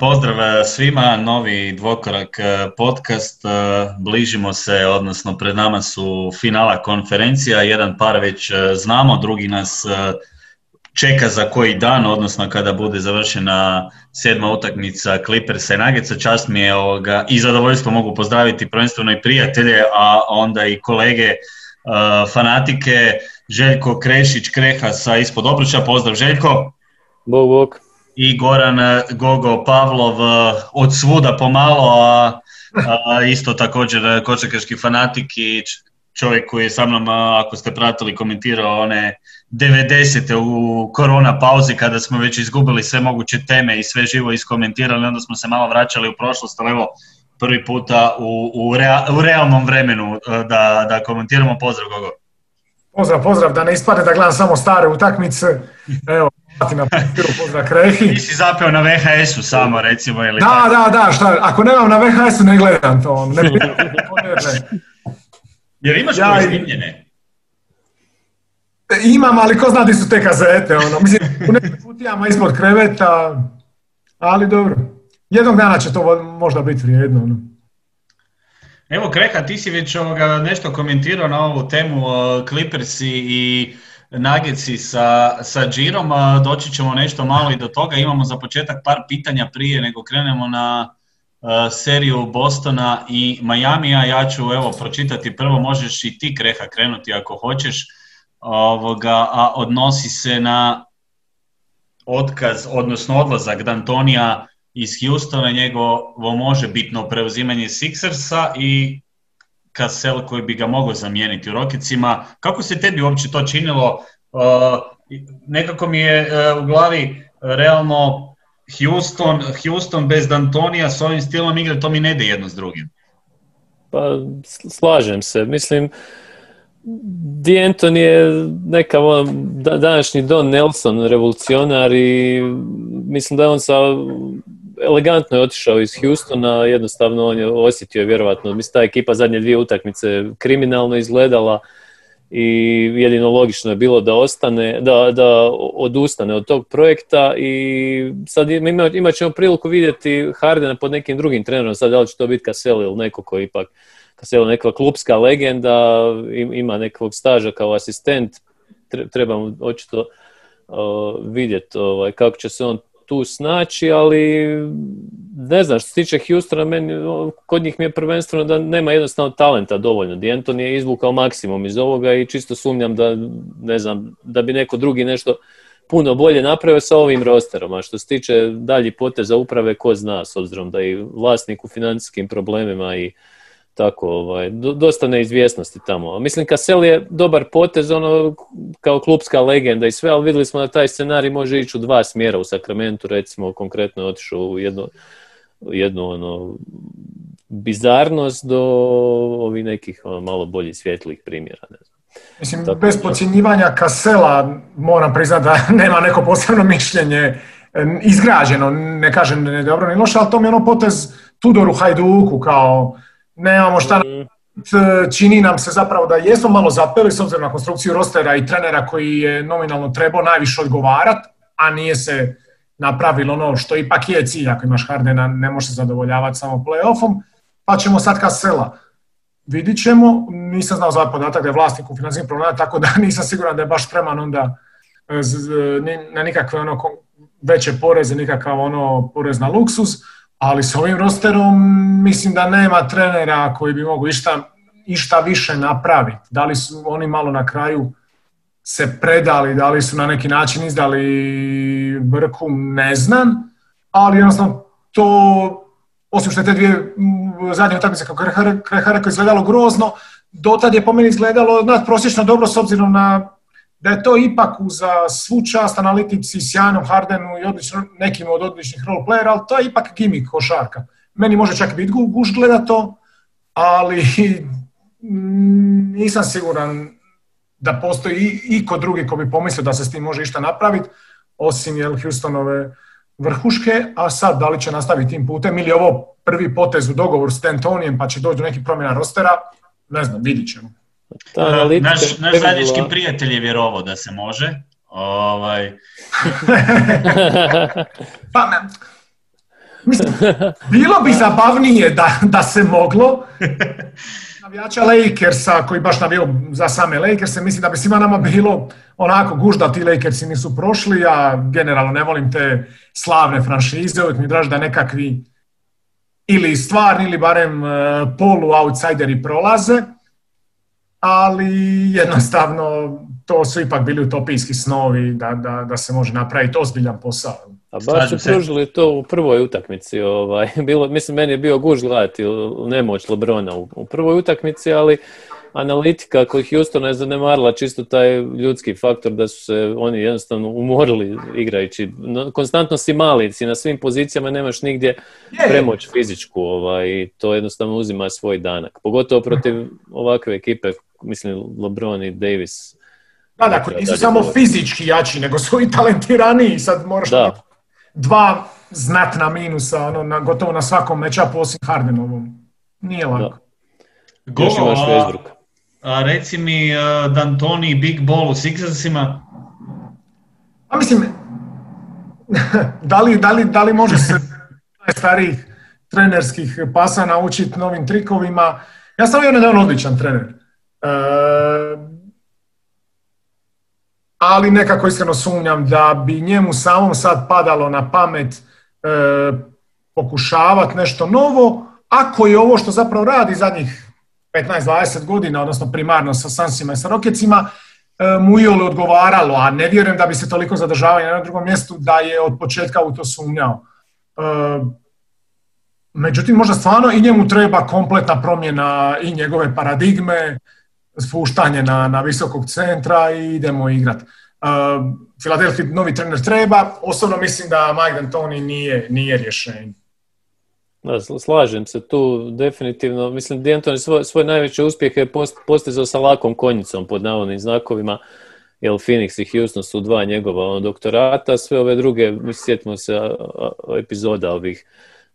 Pozdrav svima, novi dvokorak e, podcast. E, bližimo se, odnosno pred nama su finala konferencija. Jedan par već znamo, drugi nas čeka za koji dan, odnosno kada bude završena sedma utakmica Clippers i Nuggetsa. Čast mi je ovoga, i zadovoljstvo mogu pozdraviti prvenstveno i prijatelje, a onda i kolege fanatike. Željko Krešić, Kreha sa ispod obruča. Pozdrav Željko. Bog, bog i Goran eh, Gogo Pavlov eh, od svuda pomalo, a, isto također eh, košarkaški fanatik i čovjek koji je sa mnom, ako ste pratili, komentirao one 90. u korona pauzi kada smo već izgubili sve moguće teme i sve živo iskomentirali, onda smo se malo vraćali u prošlost, ali evo prvi puta u, u, u realnom vremenu da, da komentiramo. Pozdrav Gogo. Pozdrav, pozdrav, da ne ispadne da gledam samo stare utakmice. Evo, na pozdrav Krehi. Ti si zapeo na VHS-u samo, recimo. Ili da, da, da, šta, ako nemam na VHS-u ne gledam to. Ne Jer imaš ja, koje snimljene? Imam, ali ko zna di su te kazete, ono, mislim, u nekim kutijama ispod kreveta, ali dobro. Jednog dana će to možda biti vrijedno, ono. Evo Kreha, ti si već ovoga nešto komentirao na ovu temu Clippersi i Nageci sa, sa Girom, doći ćemo nešto malo i do toga. Imamo za početak par pitanja prije nego krenemo na seriju Bostona i Majamija. Ja ću evo pročitati prvo, možeš i ti Kreha krenuti ako hoćeš, ovoga, a odnosi se na otkaz, odnosno odlazak D'Antonija iz Houstona, njegovo može bitno preuzimanje Sixersa i Cassell koji bi ga mogao zamijeniti u Rokicima. Kako se tebi uopće to činilo? Uh, nekako mi je uh, u glavi realno Houston, Houston bez Dantonija s ovim stilom igre, to mi ne ide jedno s drugim. Pa slažem se. Mislim, D'Anton je neka ono, današnji Don Nelson, revolucionar i mislim da je on sa elegantno je otišao iz Houstona, jednostavno on je osjetio vjerojatno, mislim ta ekipa zadnje dvije utakmice kriminalno izgledala i jedino logično je bilo da ostane, da, da odustane od tog projekta i sad ima, imat ćemo priliku vidjeti Hardena pod nekim drugim trenerom, sad da li će to biti Cassell ili neko koji ipak Cassell neka klubska legenda, ima nekog staža kao asistent, trebamo očito vidjeti ovaj, kako će se on tu snaći, ali ne znam, što se tiče Houstona, meni, kod njih mi je prvenstveno da nema jednostavno talenta dovoljno. D'Anton je izvukao maksimum iz ovoga i čisto sumnjam da, ne znam, da bi neko drugi nešto puno bolje napravio sa ovim rosterom. A što se tiče dalji poteza uprave, ko zna, s obzirom da i vlasnik u financijskim problemima i tako, ovaj, dosta neizvjesnosti tamo. Mislim, Kasel je dobar potez, ono, kao klubska legenda i sve, ali vidjeli smo da taj scenarij može ići u dva smjera u Sakramentu, recimo, konkretno je otišao u jednu, jednu ono, bizarnost do ovih nekih ono, malo boljih svjetlih primjera. Ne znam. Mislim, Tako, bez podcjenjivanja Kasela moram priznati da nema neko posebno mišljenje izgrađeno, ne kažem ne dobro ni loše, ali to mi je ono potez Tudoru Hajduku kao nemamo šta mm. čini nam se zapravo da jesmo malo zapeli s obzirom na konstrukciju rostera i trenera koji je nominalno trebao najviše odgovarat, a nije se napravilo ono što ipak je cilj ako imaš Hardena, ne može se zadovoljavati samo playoffom, pa ćemo sad sela. Vidit ćemo, nisam znao za ovaj podatak da je vlasnik u financijskim problemima, tako da nisam siguran da je baš spreman onda e, na nikakve ono veće poreze, nikakav ono porez na luksus ali s ovim rosterom mislim da nema trenera koji bi mogu išta, išta više napraviti. Da li su oni malo na kraju se predali, da li su na neki način izdali brku, ne znam, ali jednostavno to, osim što je te dvije zadnje utakmice kako je izgledalo grozno, dotad je po meni izgledalo nadprosječno dobro s obzirom na da je to ipak za svu čast analitici, sjajnom Hardenu i odlično, nekim od odličnih role playera, ali to je ipak gimik košarka. Meni može čak biti guš gleda to, ali nisam siguran da postoji i kod drugi ko bi pomislio da se s tim može išta napraviti, osim jel, Houstonove vrhuške, a sad da li će nastaviti tim putem ili ovo prvi potez u dogovoru s Tentonijem pa će doći do nekih promjena rostera, ne znam, vidit ćemo. Ta naš, naš zajednički prijatelj je vjerovao da se može. Ovaj... pa, bilo bi zabavnije da, da se moglo. Navijača Lakersa koji baš navio za same Lakerse, mislim da bi svima nama bilo onako gužda ti Lakersi nisu prošli, ja generalno ne volim te slavne franšize, uvijek mi draži da nekakvi ili stvarni ili barem e, polu outsideri prolaze, ali jednostavno to su ipak bili utopijski snovi da, da, da se može napraviti ozbiljan posao. A baš su pružili to u prvoj utakmici. Ovaj. Bilo, mislim, meni je bio guž gledati nemoć Lebrona u, u prvoj utakmici, ali analitika kod Houstona je zanemarila čisto taj ljudski faktor da su se oni jednostavno umorili igrajući. konstantno si mali, si na svim pozicijama, nemaš nigdje premoć fizičku ovaj, to jednostavno uzima svoj danak. Pogotovo protiv ovakve ekipe, mislim LeBron i Davis. Da, da, nisu samo fizički jači, nego su i talentiraniji. Sad moraš da. dva znatna minusa ono, na, gotovo na svakom meča osim Hardenovom. Nije lako. Da. Još imaš a, reci mi uh, D'Antoni Big Ball u Sixersima? A mislim, da li, da li, da li može se najstarijih trenerskih pasa naučiti novim trikovima? Ja sam vjerujem da je on odličan trener. Ali nekako iskreno sumnjam da bi njemu samom sad padalo na pamet e, pokušavati nešto novo, ako je ovo što zapravo radi zadnjih 15-20 godina, odnosno primarno sa Sansima i sa Rokecima, e, mu je odgovaralo, a ne vjerujem da bi se toliko zadržavao na drugom mjestu da je od početka u to sumnjao. E, međutim, možda stvarno i njemu treba kompletna promjena i njegove paradigme, spuštanje na, na visokog centra i idemo igrati. Filadelfi e, novi trener treba, osobno mislim da Mike D'Antoni nije, nije rješenje. Da, slažem se tu definitivno. Mislim, D'Antoni svoj, svoj najveći uspjeh je postizao sa lakom konjicom pod navodnim znakovima, jer Phoenix i Houston su dva njegova ono, doktorata, sve ove druge, sjetimo se epizoda ovih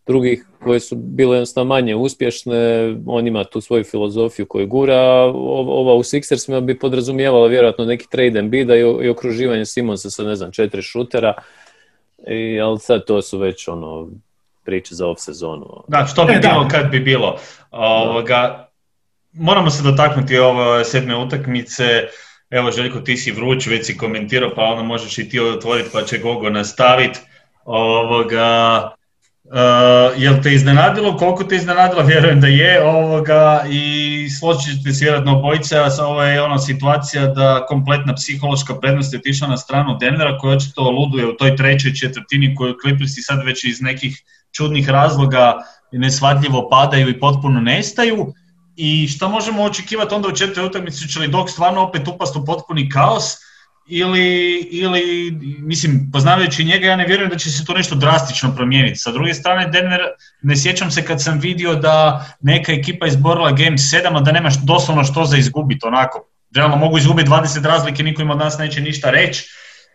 drugih koje su bile jednostavno manje uspješne, on ima tu svoju filozofiju koju gura, ova u Sixersima bi podrazumijevala vjerojatno neki trade and bida i, okruživanje Simonsa sa ne znam četiri šutera, I, ali sad to su već ono priče za off sezonu. Da, što bi e, bilo kad bi bilo. Ovoga, moramo se dotaknuti ove sedme utakmice. Evo Željko, ti si vruć, već si komentirao, pa onda možeš i ti otvoriti pa će Gogo nastaviti. Ovoga, Uh, jel te iznenadilo? Koliko te iznenadilo? Vjerujem da je ovoga i složit ćete se vjerojatno obojice, a ovo je ona situacija da kompletna psihološka prednost je otišla na stranu Denvera koja očito luduje u toj trećoj četvrtini koju Clippersi sad već iz nekih čudnih razloga nesvatljivo padaju i potpuno nestaju. I šta možemo očekivati onda u četvrtoj utakmici, će li dok stvarno opet upast u potpuni kaos ili, ili, mislim, poznavajući njega, ja ne vjerujem da će se to nešto drastično promijeniti. Sa druge strane, Denver, ne sjećam se kad sam vidio da neka ekipa izborila Game 7, a da nemaš doslovno što za izgubiti, onako. Realno mogu izgubiti 20 razlike, niko im od nas neće ništa reći.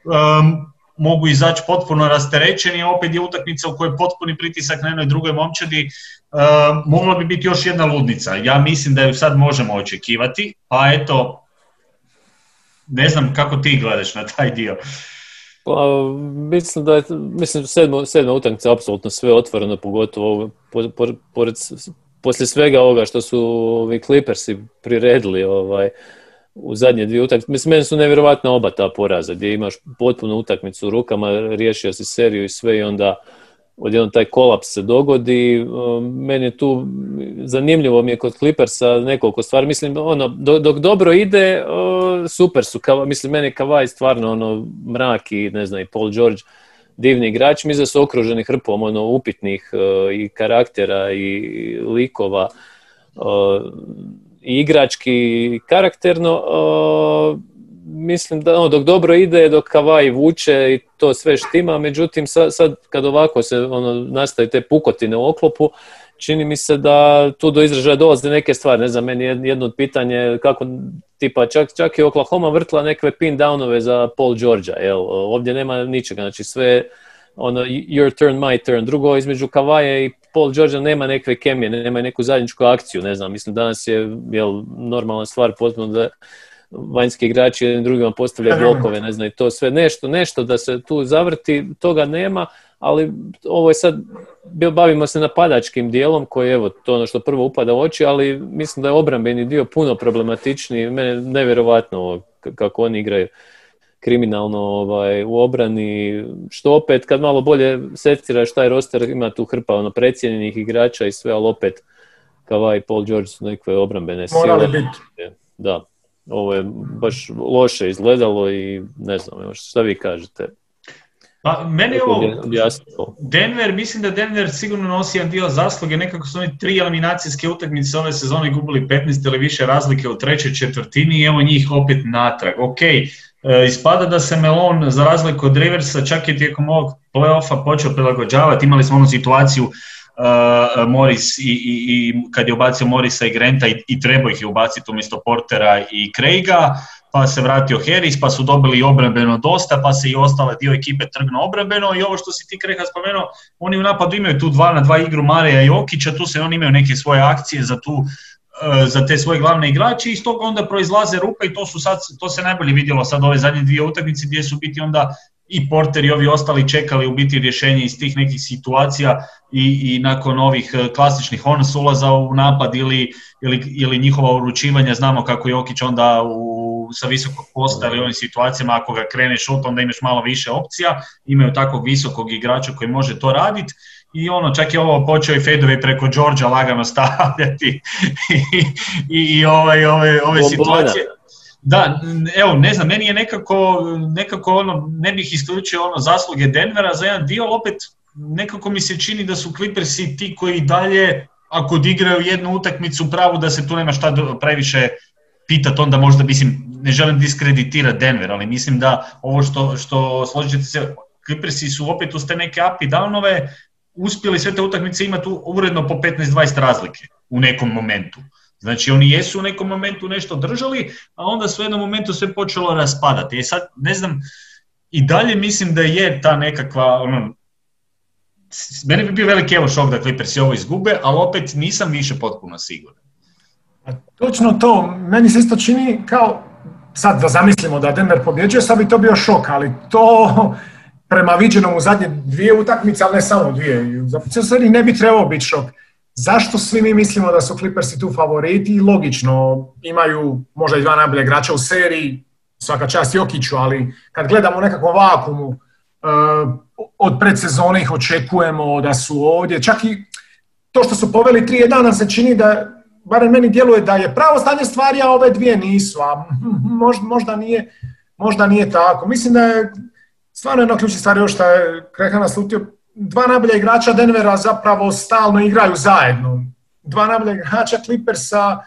Um, mogu izaći potpuno rasterećeni, opet je utakmica u kojoj je potpuni pritisak na jednoj drugoj momčadi, uh, mogla bi biti još jedna ludnica. Ja mislim da ju sad možemo očekivati, a eto, ne znam kako ti gledaš na taj dio. Pa, mislim da je, mislim, sedma, sedma utakmica apsolutno sve otvoreno, pogotovo po, po, pored, poslije svega ovoga što su ovi Clippersi priredili ovaj, u zadnje dvije utakmice. Mislim, meni su nevjerovatna oba ta poraza, gdje imaš potpunu utakmicu u rukama, riješio si seriju i sve i onda odjednom taj kolaps se dogodi. Um, meni je tu zanimljivo mi je kod Clippersa nekoliko stvari. Mislim, ono, dok dobro ide, super su. Mislim, meni je Kavaj stvarno ono, mrak i ne znam, i Paul George divni igrači. Mislim da su okruženi hrpom ono, upitnih uh, i karaktera i likova uh, i igrački karakterno mislim da ono, dok dobro ide, dok Kavaj vuče i to sve štima, međutim sad, sad kad ovako se ono, nastaju te pukotine u oklopu, čini mi se da tu do izražaja dolaze neke stvari, ne znam, meni jedno od pitanje kako tipa čak, čak i Oklahoma vrtla neke pin downove za Paul Georgia, jel, ovdje nema ničega, znači sve ono, your turn, my turn. Drugo, između Kavaje i Paul Georgia nema nekve kemije, nema neku zajedničku akciju, ne znam, mislim danas je jel, normalna stvar potpuno da vanjski igrači jednim drugima postavljaju blokove, ne znam, i to sve nešto, nešto da se tu zavrti, toga nema, ali ovo je sad, bavimo se napadačkim dijelom koji je evo to ono što prvo upada u oči, ali mislim da je obrambeni dio puno problematičniji, mene nevjerovatno kako oni igraju kriminalno ovaj, u obrani, što opet kad malo bolje seciraš taj roster ima tu hrpa ono, precijenjenih igrača i sve, ali opet Kava i Paul George su neke obrambene sile. biti. Da, ovo je baš loše izgledalo i ne znam, šta vi kažete? Pa meni je ovo, Denver, mislim da Denver sigurno nosi jedan dio zasluge, nekako su oni tri eliminacijske utakmice ove sezone gubili 15 ili više razlike u trećoj četvrtini i evo njih opet natrag. Ok, e, ispada da se Melon za razliku od Riversa čak je tijekom ovog playoffa počeo prilagođavati, imali smo onu situaciju uh, Morris i, i, i, kad je ubacio Morisa i Grenta i, i trebao ih je ubaciti umjesto Portera i Craiga, pa se vratio Harris, pa su dobili obrambeno dosta, pa se i ostale dio ekipe trgno obrambeno i ovo što si ti Kreha spomenuo, oni u napadu imaju tu dva na dva igru Marija i Okića, tu se oni imaju neke svoje akcije za tu e, za te svoje glavne igrače i iz toga onda proizlaze rupe i to su sad, to se najbolje vidjelo sad ove zadnje dvije utakmice gdje su biti onda i Porter i ovi ostali čekali u biti rješenje iz tih nekih situacija i, i nakon ovih e, klasičnih on ulaza u napad ili, ili, ili njihova uručivanja, znamo kako je Jokić onda u, sa visokog posta ili ovim situacijama ako ga kreneš šut onda imaš malo više opcija, imaju takvog visokog igrača koji može to raditi i ono, čak je ovo počeo i fedovi preko Đorđa lagano stavljati i, i, i ovaj, ove, ove situacije. Da, evo, ne znam, meni je nekako, nekako ono, ne bih isključio ono zasluge Denvera za jedan dio, opet nekako mi se čini da su Clippersi ti koji dalje, ako odigraju jednu utakmicu pravu, da se tu nema šta previše pitati, onda možda, mislim, ne želim diskreditirati Denver, ali mislim da ovo što, što složite se, Clippersi su opet uz te neke up i downove, uspjeli sve te utakmice imati uredno po 15-20 razlike u nekom momentu. Znači oni jesu u nekom momentu nešto držali, a onda su u jednom momentu sve počelo raspadati. I sad, ne znam, i dalje mislim da je ta nekakva, ono, meni bi bio veliki evo šok da Clippersi ovo izgube, ali opet nisam više potpuno siguran. A točno to, meni se isto čini kao, sad da zamislimo da Denver pobjeđuje, sad bi to bio šok, ali to prema viđenom u zadnje dvije utakmice, ali ne samo dvije, ne bi trebao biti šok. Zašto svi mi mislimo da su Clippersi tu favoriti? I logično, imaju možda i dva najbolja igrača u seriji, svaka čast Jokiću, ali kad gledamo nekakvom vakumu, uh, od predsezone ih očekujemo da su ovdje, čak i to što su poveli tri dana se čini da, barem meni djeluje da je pravo stanje stvari, a ove dvije nisu, a možda, možda, nije, možda nije tako. Mislim da je stvarno jedno ključna stvar još što je Krehan naslutio, dva najbolja igrača Denvera zapravo stalno igraju zajedno. Dva najbolja igrača Clippersa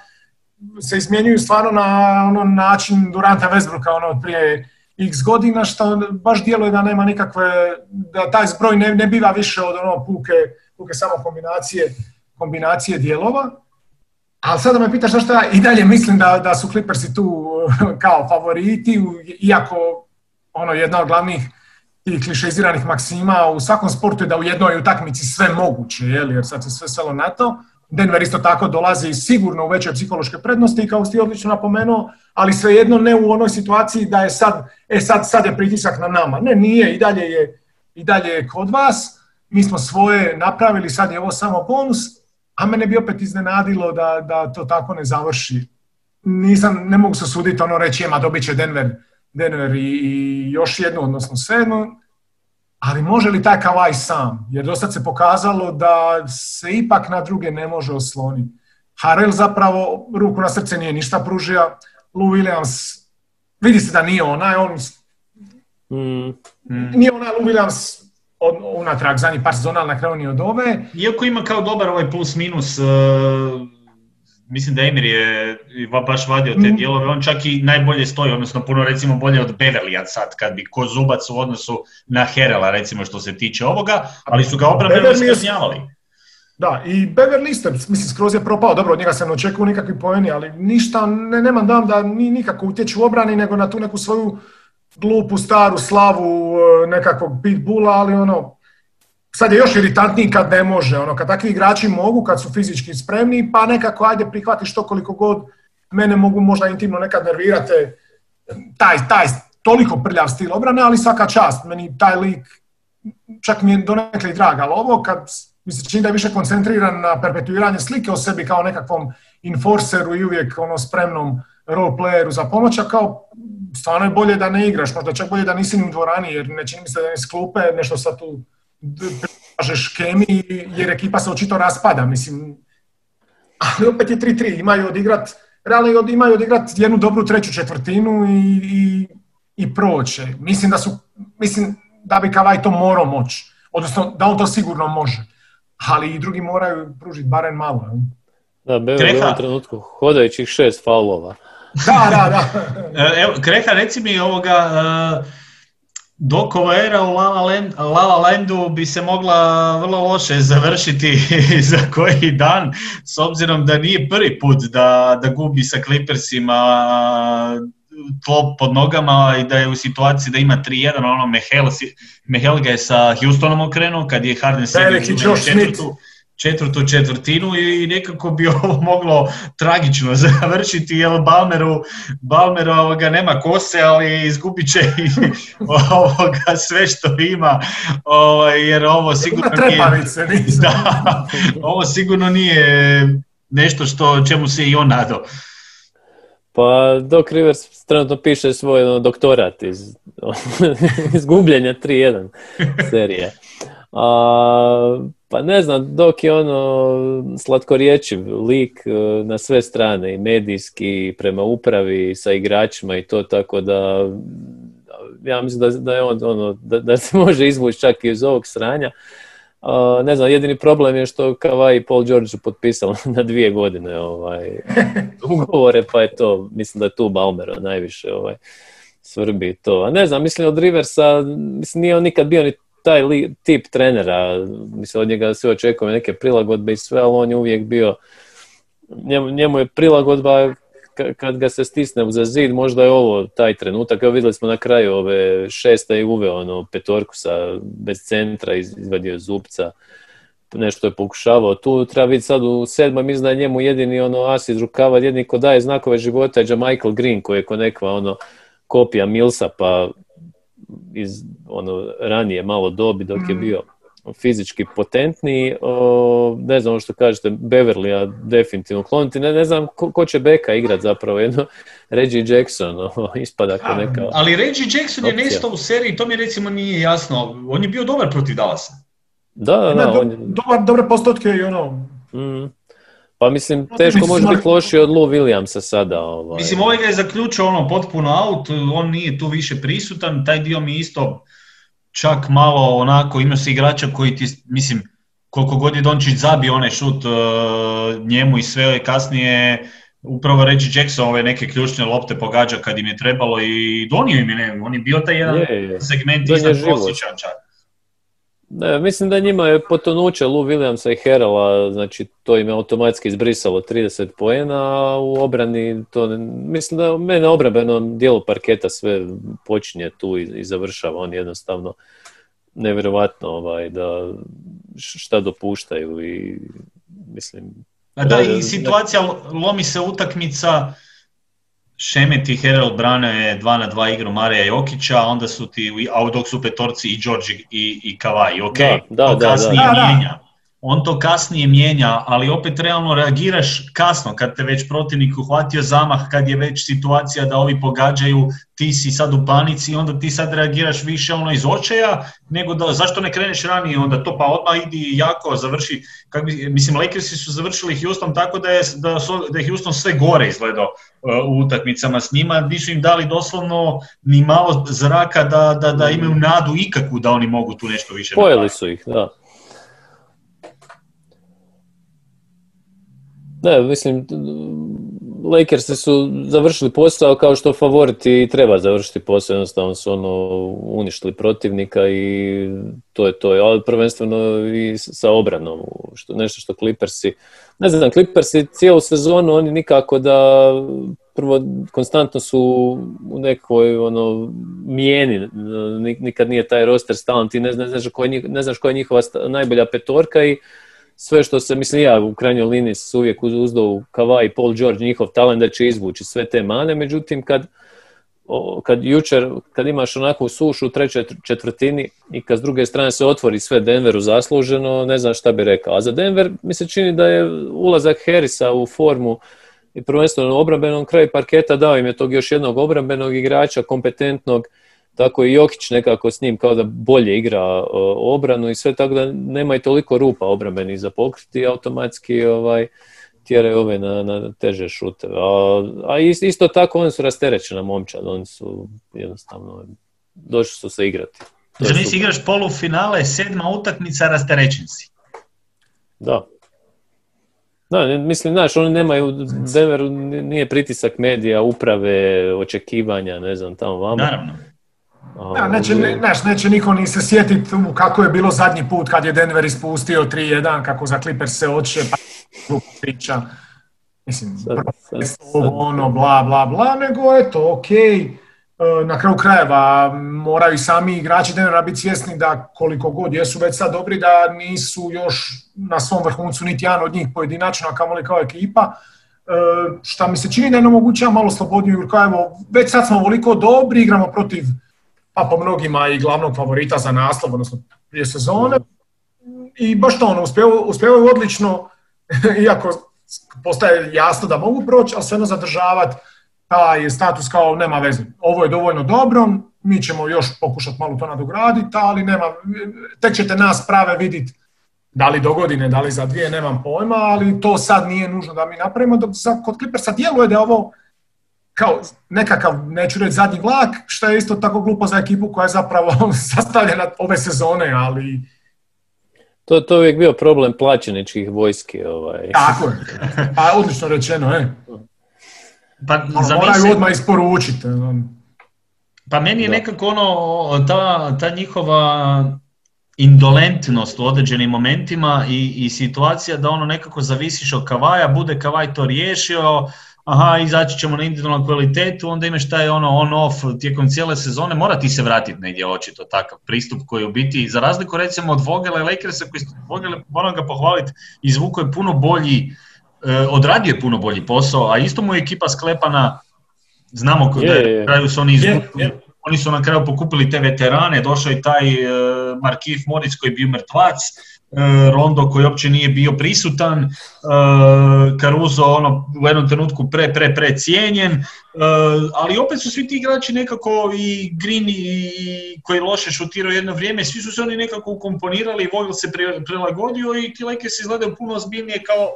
se izmjenjuju stvarno na ono način Duranta Westbrooka ono od prije x godina što baš djeluje da nema nikakve, da taj zbroj ne, ne biva više od ono puke, puke samo kombinacije, kombinacije dijelova. Ali sada me pitaš što ja i dalje mislim da, da su Clippersi tu kao favoriti, iako ono jedna od glavnih tih klišeziranih maksima u svakom sportu je da u jednoj utakmici sve moguće, jel, jer sad se sve svelo na to. Denver isto tako dolazi sigurno u veće psihološke prednosti, kao ste odlično napomenuo, ali svejedno ne u onoj situaciji da je sad, e sad, sad je pritisak na nama. Ne, nije, i dalje je, i dalje je kod vas. Mi smo svoje napravili, sad je ovo samo bonus, a mene bi opet iznenadilo da, da to tako ne završi. Nisam, ne mogu se suditi ono reći, ima dobit će Denver Denver i, još jednu, odnosno sedmu, ali može li taj Kavaj sam? Jer dosta se pokazalo da se ipak na druge ne može osloniti. Harrell zapravo ruku na srce nije ništa pružio. Lou Williams, vidi se da nije onaj, on mm. nije onaj Lou Williams od, unatrag zadnji par sezona, na kraju ni od ove. Iako ima kao dobar ovaj plus minus uh mislim da Emir je baš vadio te mm. dijelove, on čak i najbolje stoji, odnosno puno recimo bolje od Beverlija sad, kad bi ko zubac u odnosu na Herela recimo što se tiče ovoga, ali su ga obrambeno iskaznjavali. Da, i Beverly isto, mislim, skroz je propao, dobro, od njega se ne očekuju nikakvi poeni, ali ništa, ne, nemam dam da ni nikako utječu u obrani, nego na tu neku svoju glupu, staru slavu e, nekakvog pitbulla, ali ono, sad je još iritantniji kad ne može, ono, kad takvi igrači mogu, kad su fizički spremni, pa nekako ajde prihvati što koliko god. Mene mogu možda intimno nekad nervirate, taj, taj toliko prljav stil obrane, ali svaka čast, meni taj lik čak mi je donekle i drag, ali ovo kad mi se čini da je više koncentriran na perpetuiranje slike o sebi kao nekakvom enforceru i uvijek ono spremnom role playeru za pomoć, a kao stvarno je bolje da ne igraš, možda čak bolje da nisi ni u dvorani, jer ne čini mi se da iz klupe nešto sad tu kažeš kemi, jer ekipa se očito raspada, mislim. Ali opet je 3-3, imaju odigrat, realno imaju odigrat jednu dobru treću četvrtinu i, i, i proće. Mislim da su, mislim da bi Kavaj to morao moći, odnosno da on to sigurno može, ali i drugi moraju pružiti barem malo. Da, Bever u ovom trenutku hodajućih šest faulova. Da, da, da. E, evo, Kreha, reci mi ovoga, uh, Dokova era u Lala, Landu bi se mogla vrlo loše završiti za koji dan, s obzirom da nije prvi put da, da gubi sa Clippersima tlo pod nogama i da je u situaciji da ima 3-1, ono Mehel, ga je sa Houstonom okrenuo kad je Harden sebi četvrtu, četvrtu četvrtinu i nekako bi ovo moglo tragično završiti jer Balmeru, Balmeru ovoga nema kose, ali izgubit će i ovoga sve što ima ovaj, jer ovo sigurno nije, da, ovo sigurno nije nešto što čemu se i on nadao. Pa Doc Rivers trenutno piše svoj ono, doktorat iz izgubljenja 3-1 serije. A, pa ne znam, dok je ono slatkorječiv lik e, na sve strane, i medijski, prema upravi, sa igračima i to, tako da ja mislim da, da je on, ono, da, da se može izvući čak i iz ovog sranja. ne znam, jedini problem je što Kavaj i Paul George su potpisali na dvije godine ovaj, ugovore, pa je to, mislim da je tu Balmera najviše ovaj, svrbi to. A ne znam, mislim od Riversa, mislim nije on nikad bio ni taj li, tip trenera, mislim od njega se očekuje neke prilagodbe i sve, ali on je uvijek bio, njemu, njemu je prilagodba kad ga se stisne za zid, možda je ovo taj trenutak. Evo vidjeli smo na kraju ove šesta i uveo ono petorku sa bez centra, izvadio zupca, nešto je pokušavao. Tu treba vidjeti sad u sedmom, je njemu jedini ono asid rukava, jedini ko daje znakove života je Michael Green koji je ko nekva ono kopija Milsa, pa iz ono ranije malo dobi dok je mm. bio fizički potentni, ne znam ono što kažete, Beverlya definitivno kloniti, ne, ne znam ko, će Beka igrat zapravo, jedno Reggie Jackson o, ispada kao neka Ali Reggie Jackson je nestao u seriji, to mi recimo nije jasno, on je bio dobar protiv Dallasa. Da, da, da. On je... dobar, dobre postotke i ono... Mm. Pa mislim, teško može biti loši od Lou Williamsa sada. Ovaj. Mislim, ovaj ga je zaključio ono potpuno out, on nije tu više prisutan, taj dio mi isto čak malo onako, ima se igrača koji ti, mislim, koliko god je Dončić zabio onaj šut uh, njemu i sve kasnije, upravo reći Jackson ove neke ključne lopte pogađa kad im je trebalo i donio im je, ne, on je bio taj jedan je, segment iznad prosječan čak. Ne, mislim da njima je potonuće Lou Williamsa i Herala, znači to im je automatski izbrisalo 30 poena, a u obrani to, mislim da mene obrambenom dijelu parketa sve počinje tu i, i završava, on jednostavno nevjerojatno ovaj, da šta dopuštaju i mislim... A da, i situacija, lomi se utakmica, Šemet i Herald brane 2 na 2 igru Marija Jokića, onda su ti, a dok su petorci i Đorđe i, i Kavaj, ok, da, to kasnije mijenja. On to kasnije mijenja, ali opet realno reagiraš kasno kad te već protivnik uhvatio zamah, kad je već situacija da ovi pogađaju, ti si sad u panici i onda ti sad reagiraš više ono iz očaja, nego da zašto ne kreneš ranije onda to pa odmah idi jako završi, kak bi, mislim Lakersi su završili Houston tako da je, da, da je Houston sve gore izgledao uh, u utakmicama s njima, nisu im dali doslovno ni malo zraka da, da, da imaju nadu ikakvu da oni mogu tu nešto više Pojeli su ih, da. Ne, mislim, Lakersi su završili posao kao što favoriti treba završiti posao, jednostavno su ono uništili protivnika i to je to. Ali prvenstveno i sa obranom, što, nešto što Clippersi, ne znam, Clippersi cijelu sezonu oni nikako da prvo konstantno su u nekoj ono mijeni, nikad nije taj roster stalan, ti ne, znaš, ne znaš koja je njihova najbolja petorka i sve što se, mislim ja u krajnjoj liniji su uvijek uzdao Kavaj i Paul George, njihov talent da će izvući sve te mane, međutim kad kad jučer, kad imaš onakvu sušu u trećoj četvrtini i kad s druge strane se otvori sve Denveru zasluženo, ne znam šta bi rekao. A za Denver mi se čini da je ulazak Harrisa u formu i prvenstveno u obrambenom kraju parketa dao im je tog još jednog obrambenog igrača, kompetentnog, tako i Jokić nekako s njim kao da bolje igra obranu i sve tako da nema i toliko rupa obrambenih za pokriti automatski ovaj, tjeraju ove na, na teže šute. A, a isto tako oni su rasterećena momčad, oni su jednostavno došli su se igrati. Znači nisi igraš polufinale, sedma utakmica, rasterećen si. Da. Da, mislim, znaš, oni nemaju, Denveru nije pritisak medija, uprave, očekivanja, ne znam, tamo vama. Naravno. Da, neće, ne, neće niko ni se sjetiti kako je bilo zadnji put kad je Denver ispustio 3-1, kako za Clippers se oče, pa priča. Mislim, ono, bla, bla, bla, nego eto, ok. E, na kraju krajeva moraju sami igrači Denvera biti svjesni da koliko god jesu već sad dobri, da nisu još na svom vrhuncu niti jedan od njih pojedinačno, a kamoli kao ekipa. E, šta mi se čini da je omogućava malo slobodniju, jer evo, već sad smo ovoliko dobri, igramo protiv pa po mnogima i glavnog favorita za naslov, odnosno prije sezone. I baš to ono, uspjevaju odlično, iako postaje jasno da mogu proći, ali svejedno zadržavati taj status kao nema veze. Ovo je dovoljno dobro, mi ćemo još pokušati malo to nadograditi, ali nema, tek ćete nas prave vidjeti da li do godine, da li za dvije, nemam pojma, ali to sad nije nužno da mi napravimo, dok kod Clippersa djeluje da je ovo kao nekakav, neću reći zadnji vlak, što je isto tako glupo za ekipu koja je zapravo sastavljena ove sezone, ali... To, to je uvijek bio problem plaćeničkih vojski. Ovaj. Tako je. Pa odlično rečeno, e. Pa, ono, moraju odmah isporučiti. Ono. Pa meni je nekako ono, ta, ta njihova indolentnost u određenim momentima i, i situacija da ono nekako zavisiš od kavaja, bude kavaj to riješio, aha, izaći ćemo na individualnu kvalitetu, onda imaš taj ono on-off tijekom cijele sezone, mora ti se vratiti negdje očito takav pristup koji u biti, za razliku recimo od Vogela i Lakersa, koji Vogele, moram ga pohvaliti, izvuko je puno bolji, eh, odradio je puno bolji posao, a isto mu je ekipa sklepana, znamo da je, na kraju su oni izvukli, oni su na kraju pokupili te veterane, došao je taj uh, Markif Moritz koji je bio mrtvac, Rondo koji uopće nije bio prisutan, e, Caruso ono, u jednom trenutku pre, pre, pre cijenjen, e, ali opet su svi ti igrači nekako i Green i koji loše šutiraju jedno vrijeme, svi su se oni nekako ukomponirali, Vogel se prilagodio i ti Lakers izgledaju puno ozbiljnije kao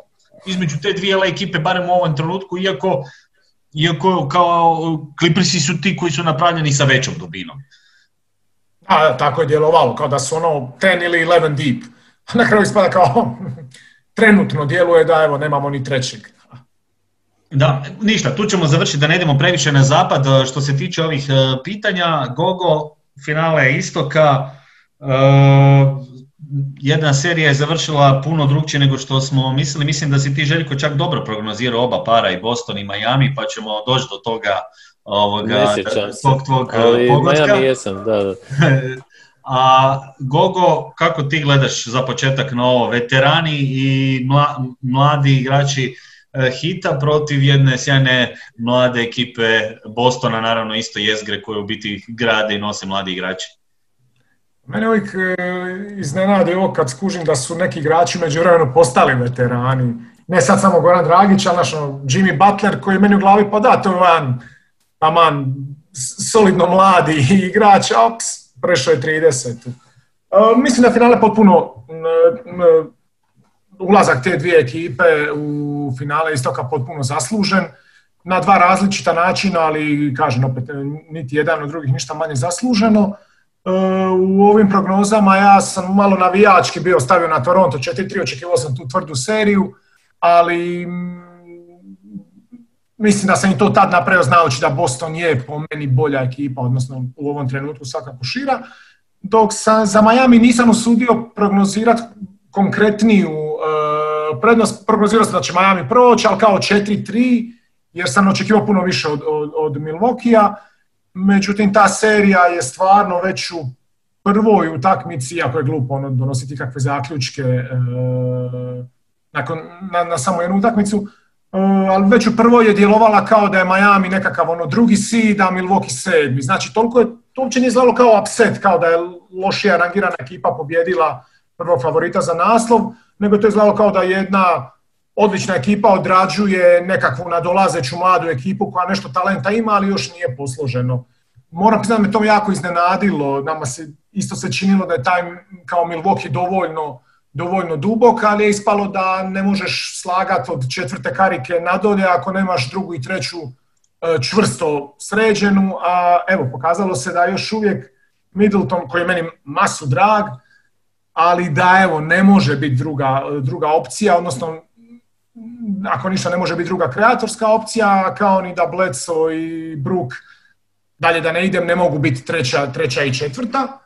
između te dvije ekipe, barem u ovom trenutku, iako, iako kao Clippersi su ti koji su napravljeni sa većom dubinom. A, tako je djelovalo, kao da su ono 10 ili 11 deep na kraju ispada kao trenutno djeluje da evo nemamo ni trećeg. Da, ništa, tu ćemo završiti da ne idemo previše na zapad. E, što se tiče ovih e, pitanja, Gogo, finale istoka, e, jedna serija je završila puno drugčije nego što smo mislili. Mislim da si ti Željko čak dobro prognozirao oba para i Boston i Miami, pa ćemo doći do toga ovoga, tog tvog Ali Miami jesam, da. da. A Gogo, kako ti gledaš za početak na ovo? Veterani i mladi igrači e, Hita protiv jedne sjajne mlade ekipe Bostona, naravno isto jezgre koje u biti grade i nose mladi igrači. Mene uvijek e, iznenadi ovo kad skužim da su neki igrači međuvremenu postali veterani. Ne sad samo Goran Dragić, ali ono, Jimmy Butler koji je meni u glavi, pa da, to je jedan taman solidno mladi igrač, ops, prešao je 30. Uh, mislim da finale potpuno ulazak te dvije ekipe u finale istoka potpuno zaslužen na dva različita načina, ali kažem opet niti jedan od drugih ništa manje zasluženo. U ovim prognozama ja sam malo navijački bio stavio na Toronto 4-3, očekivao sam tu tvrdu seriju, ali mislim da sam i to tad napravio znajući da Boston je po meni bolja ekipa, odnosno u ovom trenutku svakako šira. Dok sam za Miami nisam usudio prognozirati konkretniju uh, prednost, prognozirao sam da će Miami proći, ali kao 4-3, jer sam očekivao puno više od, od, od Milvokija. Međutim, ta serija je stvarno već u prvoj utakmici, ako je glupo ono, donositi kakve zaključke nakon, na, na samo jednu utakmicu, ali već u prvoj je djelovala kao da je Miami nekakav ono drugi seed, a Milwaukee sedmi. Znači, toliko je, to uopće nije izgledalo kao upset, kao da je lošija rangirana ekipa pobjedila prvog favorita za naslov, nego to je izgledalo kao da jedna odlična ekipa odrađuje nekakvu nadolazeću mladu ekipu koja nešto talenta ima, ali još nije posloženo. Moram priznati me to jako iznenadilo, nama se isto se činilo da je taj kao Milwaukee dovoljno, dovoljno dubok, ali je ispalo da ne možeš slagati od četvrte karike nadolje ako nemaš drugu i treću e, čvrsto sređenu, a evo, pokazalo se da još uvijek Middleton, koji je meni masu drag, ali da evo, ne može biti druga, druga opcija, odnosno ako ništa ne može biti druga kreatorska opcija, kao ni da Bledsoe i Brook, dalje da ne idem, ne mogu biti treća, treća i četvrta.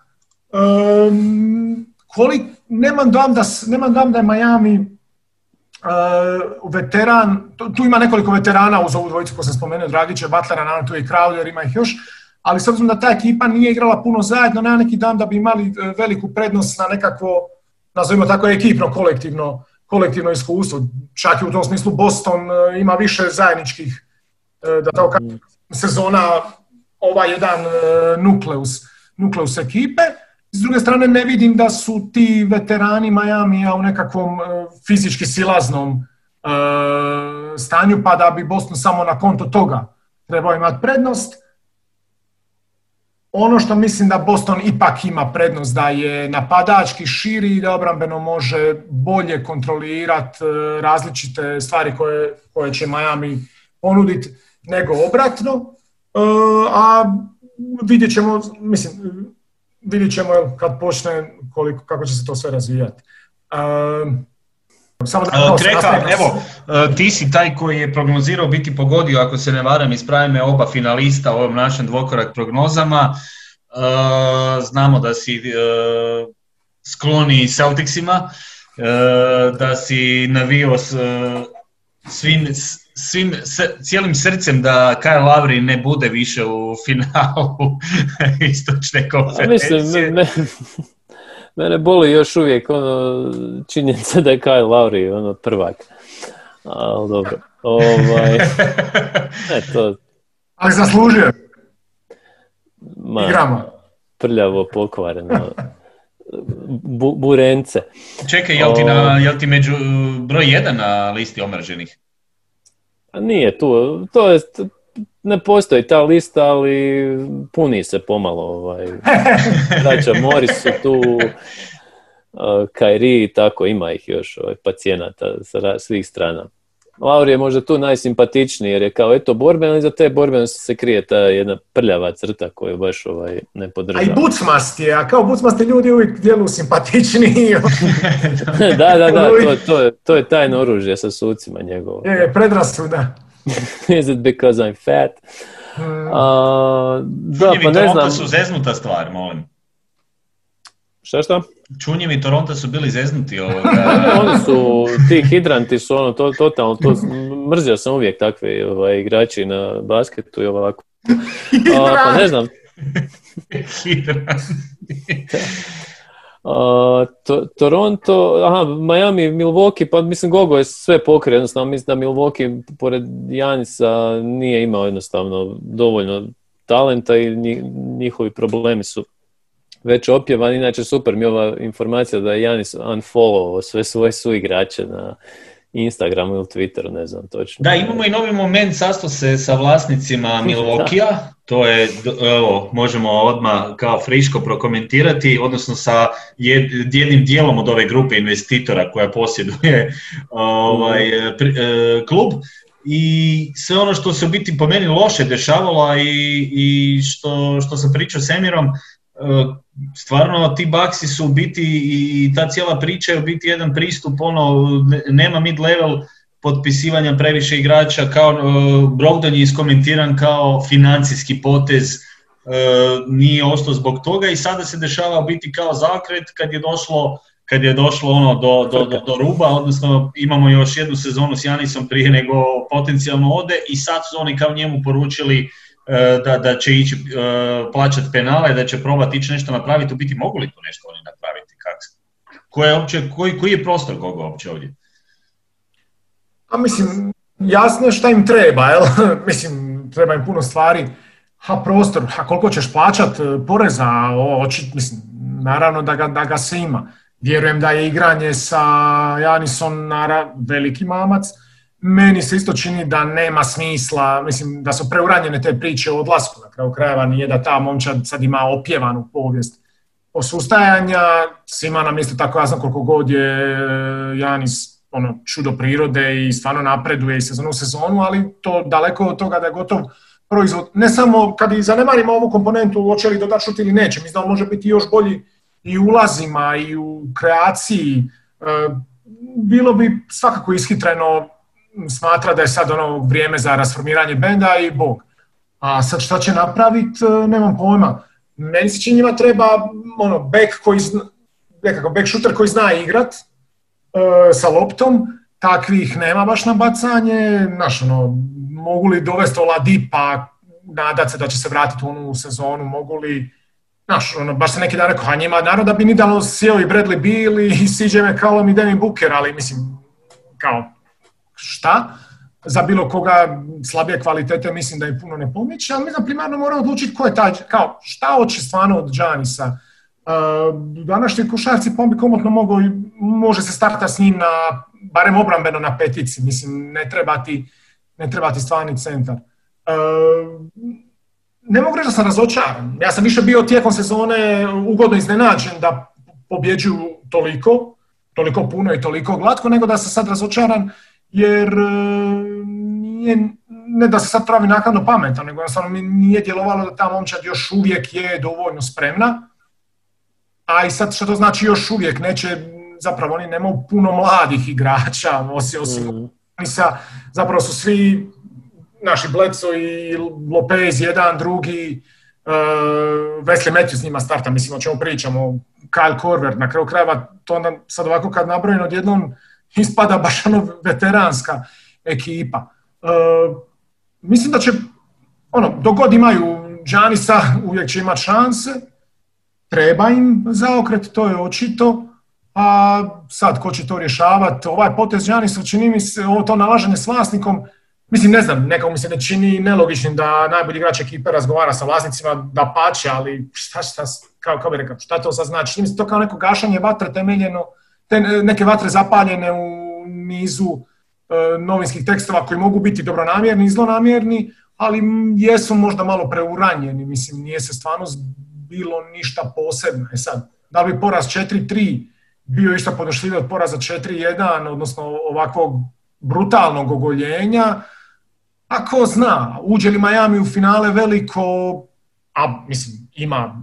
Um, kolik, nemam dam da, nemam dam da je Miami uh, veteran, tu, ima nekoliko veterana uz ovu dvojicu koju sam spomenuo, Dragića, Butlera, naravno tu je i Crowder, ima ih još, ali s obzirom da ta ekipa nije igrala puno zajedno, nema neki dan da bi imali e, veliku prednost na nekakvo, nazovimo tako, ekipno, kolektivno, kolektivno iskustvo. Čak i u tom smislu Boston e, ima više zajedničkih, da tako kažem, sezona ovaj jedan nukleus, nukleus ekipe. S druge strane ne vidim da su ti veterani Majamija u nekakvom fizički silaznom stanju, pa da bi Boston samo na konto toga trebao imati prednost. Ono što mislim da Boston ipak ima prednost da je napadački širi i da obrambeno može bolje kontrolirati e, različite stvari koje, koje će Miami ponuditi nego obratno. E, a vidjet ćemo, mislim, vidjet ćemo kad počne koliko, kako će se to sve razvijati. E, samo da evo, ti si taj koji je prognozirao biti pogodio, ako se ne varam, ispravi me oba finalista u ovom našem dvokorak prognozama. Znamo da si skloni Celticsima, da si navio svim, svim, cijelim srcem da Kyle Lavri ne bude više u finalu istočne konferencije. Mislim, Mene boli još uvijek ono, činjenica da je Kyle Lowry ono, prvak. Ali dobro. Ovaj, ne, to... Ali zaslužio. Ma, Igramo. Prljavo pokvareno. Bu, burence. Čekaj, jel ti, na, jel ti među broj jedan na listi omrženih? Pa nije tu. To je, ne postoji ta lista, ali puni se pomalo. Ovaj. Braća Moris su tu, Kairi i tako, ima ih još ovaj, pacijenata sa svih strana. Lauri je možda tu najsimpatičniji jer je kao eto borben, ali za te borbene se krije ta jedna prljava crta koju baš ovaj, ne podržava. A i bucmast je, a kao bucmasti ljudi uvijek djelu simpatičniji. da, da, da, to, to, je, to je tajno oružje sa sucima njegovo. Je, predrasuda. Is it because I'm fat? Hmm. Uh, da, pa ne znam. su zeznuta stvar, molim. Šta šta? Čunjevi Toronto su bili zeznuti ovoga. Oni su, ti hidranti su ono, to, totalno, to, mrzio sam uvijek takve ovaj, igrači na basketu i ovako. A, pa ne znam. to, Toronto, aha, Miami, Milwaukee, pa mislim Gogo je sve pokrio, jednostavno mislim da Milwaukee pored Janisa nije imao jednostavno dovoljno talenta i njihovi problemi su već opjevan. Inače, super mi ova informacija da je Janis unfollow sve svoje suigrače na Instagramu ili Twitteru, ne znam točno. Da, imamo i novi moment, sastao se sa vlasnicima Milwaukee, to je, evo, možemo odmah kao friško prokomentirati, odnosno sa jednim dijelom od ove grupe investitora koja posjeduje ovaj, mhm. e, klub i sve ono što se u biti po meni loše dešavalo i, i što, što sam pričao s Emirom, stvarno ti baksi su u biti i ta cijela priča je u biti jedan pristup, ono, nema mid-level potpisivanja previše igrača, kao uh, Brogdon je iskomentiran kao financijski potez, uh, nije ostao zbog toga i sada se dešava biti kao zakret kad je došlo kad je došlo ono do, do, do, do ruba, odnosno imamo još jednu sezonu s Janisom prije nego potencijalno ode i sad su oni kao njemu poručili E, da, da će ići uh, plaćati penale, da će probati ići nešto napraviti, u biti mogu li to nešto oni napraviti? Kako? je opće, koji, koji je prostor koga uopće ovdje? A mislim, jasno je šta im treba, jel? mislim, treba im puno stvari, a prostor, a koliko ćeš plaćat e, poreza, o, oči, mislim, naravno da ga, da ga se ima. Vjerujem da je igranje sa Janisom nara veliki mamac, meni se isto čini da nema smisla, mislim da su preuranjene te priče o odlasku, na kraju krajeva nije da ta momčad sad ima opjevanu povijest osustajanja, svima nam isto tako jasno koliko god je Janis ono, čudo prirode i stvarno napreduje i sezonu sezonu, ali to daleko od toga da je gotov proizvod. Ne samo kad i zanemarimo ovu komponentu, hoće li dodati šut ili neće, mislim da on može biti još bolji i u ulazima i u kreaciji. E, bilo bi svakako ishitreno smatra da je sad ono vrijeme za rasformiranje benda i bog. A sad šta će napraviti, e, nemam pojma. Meni se njima treba ono, back, koji zna, nekako back shooter koji zna igrat e, sa loptom, takvih nema baš na bacanje, znaš, ono, mogu li dovesti Oladipa, nadat se da će se vratiti u onu sezonu, mogu li, znaš, ono, baš se neki dan rekao, a njima, naravno da bi ni dalo sjeo i Bradley Beal i CJ McCollum i Devin Booker, ali mislim, kao, šta? Za bilo koga slabije kvalitete mislim da im puno ne pomiče, ali mi primarno moramo odlučiti ko je taj, kao, šta hoće stvarno od Giannisa. Uh, današnji košarci pombi komotno mogu, može se starta s njim na, barem obrambeno na petici, mislim, ne treba ti, ne treba ti stvarni centar. Uh, ne mogu reći da sam razočaran. Ja sam više bio tijekom sezone ugodno iznenađen da pobjeđuju toliko, toliko puno i toliko glatko, nego da sam sad razočaran jer e, nije, ne da se sad pravi nakladno pametan, nego jednostavno mi nije djelovalo da ta momčad još uvijek je dovoljno spremna, a i sad što to znači još uvijek, neće, zapravo oni nemaju puno mladih igrača, osim, osim mm. zapravo su svi naši Bleco i Lopez, jedan, drugi, uh, Wesley Matthews s njima starta, mislim o čemu pričamo, Kyle Korver, na kraju krajeva, to onda sad ovako kad nabrojim odjednom ispada baš ono veteranska ekipa. E, mislim da će, ono, dok god imaju Džanisa, uvijek će imati šanse, treba im zaokret, to je očito, a sad ko će to rješavati, ovaj potez Džanisa čini mi se, ovo to nalaženje s vlasnikom, Mislim, ne znam, nekako mi se ne čini nelogičnim da najbolji igrač ekipe razgovara sa vlasnicima, da pače, ali šta, šta, kao, kao bi rekao, šta to sad znači? Čini mi se to kao neko gašanje vatre temeljeno te neke vatre zapaljene u nizu e, novinskih tekstova koji mogu biti dobronamjerni i zlonamjerni, ali jesu možda malo preuranjeni, mislim, nije se stvarno bilo ništa posebno. E sad, da bi poraz 4-3 bio išta podnošljiviji od poraza 4-1, odnosno ovakvog brutalnog ogoljenja, a ko zna, uđe li Miami u finale veliko, a mislim, ima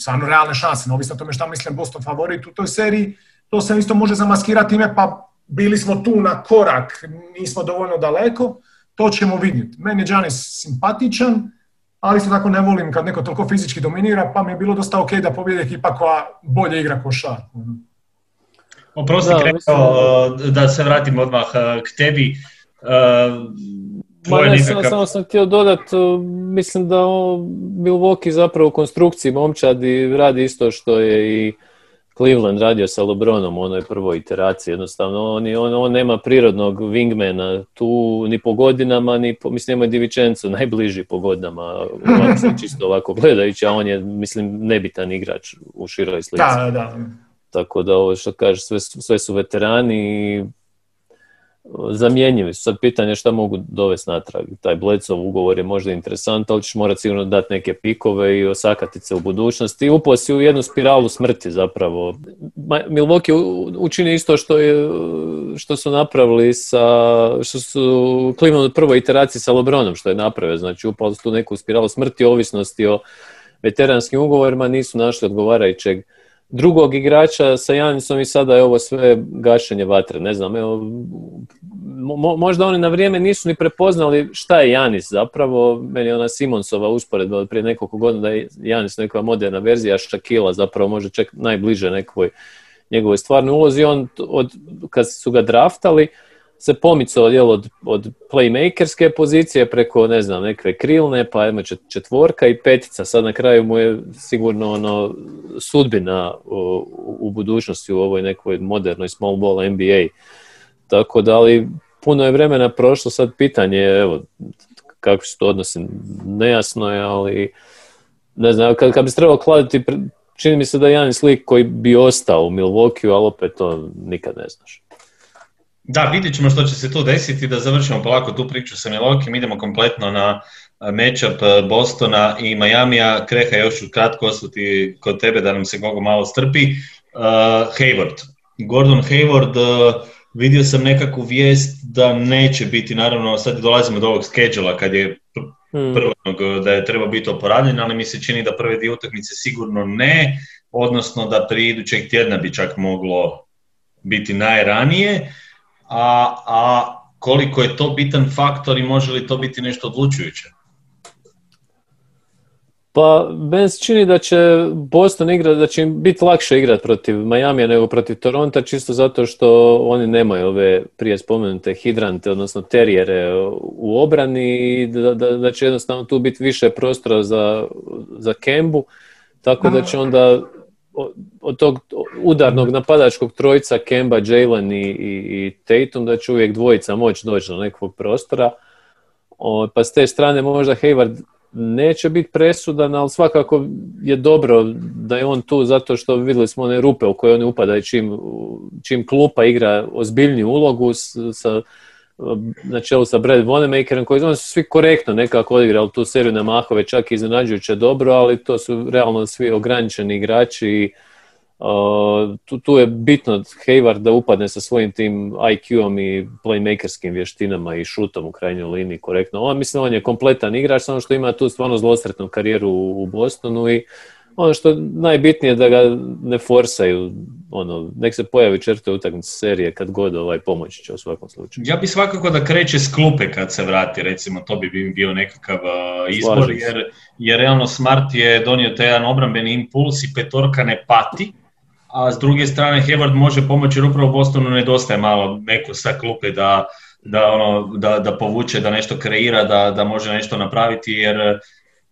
stvarno realne šanse, neovisno o tome šta mislim Boston favorit u toj seriji, to se isto može zamaskirati ime, pa bili smo tu na korak, nismo dovoljno daleko, to ćemo vidjeti. Meni je Giannis simpatičan, ali isto tako ne volim kad neko toliko fizički dominira, pa mi je bilo dosta ok da pobjede ekipa koja bolje igra košar. Oprosti, da, da se vratim odmah eh, k tebi. Uh, ne, samo, sam htio dodati, mislim da Milwaukee zapravo u konstrukciji momčadi radi isto što je i Cleveland radio sa LeBronom u onoj prvoj iteraciji, jednostavno on, on, on nema prirodnog wingmana tu ni po godinama, ni po, mislim nema Divičenco najbliži po godinama, čisto ovako gledajući, a on je mislim nebitan igrač u široj slici. Da, da. Tako da ovo što kaže, sve, sve su veterani i zamjenjivi su. Sad pitanje šta mogu dovesti natrag. Taj Blecov ugovor je možda interesant, ali ćeš morati sigurno dati neke pikove i osakati se u budućnosti. Upao si u jednu spiralu smrti zapravo. Milwaukee učini isto što, je, što su napravili sa, što su Cleveland u prvoj iteraciji sa Lebronom što je napravio. Znači upali su tu neku spiralu smrti, ovisnosti o veteranskim ugovorima, nisu našli odgovarajućeg drugog igrača sa Janisom i sada je ovo sve gašenje vatre. Ne znam, evo, možda oni na vrijeme nisu ni prepoznali šta je Janis zapravo. Meni je ona Simonsova usporedba prije nekoliko godina da je Janis neka moderna verzija Šakila zapravo može čak najbliže nekoj njegovoj stvarnoj ulozi. On od, kad su ga draftali, se pomicao jel, od, od playmakerske pozicije preko, ne znam, nekve krilne, pa ima četvorka i petica. Sad na kraju mu je sigurno ono sudbina u, budućnosti u ovoj nekoj modernoj small ball NBA. Tako da li puno je vremena prošlo, sad pitanje je, evo, kako se to odnosi, nejasno je, ali ne znam, kad, kad bi se trebalo kladiti, čini mi se da je jedan slik koji bi ostao u Milwaukee, ali opet to nikad ne znaš. Da, vidjet ćemo što će se tu desiti, da završimo polako tu priču sa Milwaukee, idemo kompletno na matchup Bostona i Majamija. Kreha, još ću kratko ostati kod tebe da nam se Gogo malo strpi. Uh, Hayward. Gordon Hayward, uh, vidio sam nekakvu vijest da neće biti, naravno sad dolazimo do ovog skedžela kad je hmm. prvog da je treba biti oporavljen, ali mi se čini da prve dvije utakmice sigurno ne, odnosno da prije idućeg tjedna bi čak moglo biti najranije, a, a koliko je to bitan faktor i može li to biti nešto odlučujuće? Pa, meni se čini da će Boston igrati, da će im biti lakše igrati protiv Majamija nego protiv Toronta, čisto zato što oni nemaju ove prije spomenute hidrante, odnosno terijere u obrani i da, da, da će jednostavno tu biti više prostora za, za Kembu, tako da će onda od tog udarnog napadačkog trojca Kemba, Jalen i, i, Tatum, da će uvijek dvojica moći doći do nekog prostora. O, pa s te strane možda Hayward neće biti presudan, ali svakako je dobro da je on tu zato što vidjeli smo one rupe u koje oni upadaju čim, čim klupa igra ozbiljniju ulogu sa na čelu sa Brad Wanamakerom koji su svi korektno nekako odigrali tu seriju na mahove, čak iznenađujuće dobro, ali to su realno svi ograničeni igrači i tu, tu je bitno Hayward da upadne sa svojim tim IQ-om i playmakerskim vještinama i šutom u krajnjoj liniji korektno. On, mislim, on je kompletan igrač, samo što ima tu stvarno zlosretnu karijeru u Bostonu i ono što najbitnije da ga ne forsaju, ono, nek se pojavi četvrte utakmice serije kad god ovaj pomoći će u svakom slučaju. Ja bi svakako da kreće s klupe kad se vrati, recimo, to bi bio nekakav izbor, jer, jer realno Smart je donio taj jedan obrambeni impuls i petorka ne pati, a s druge strane Hayward može pomoći jer upravo Bostonu nedostaje malo neko sa klupe da, da, ono, da, da povuče, da nešto kreira, da, da može nešto napraviti jer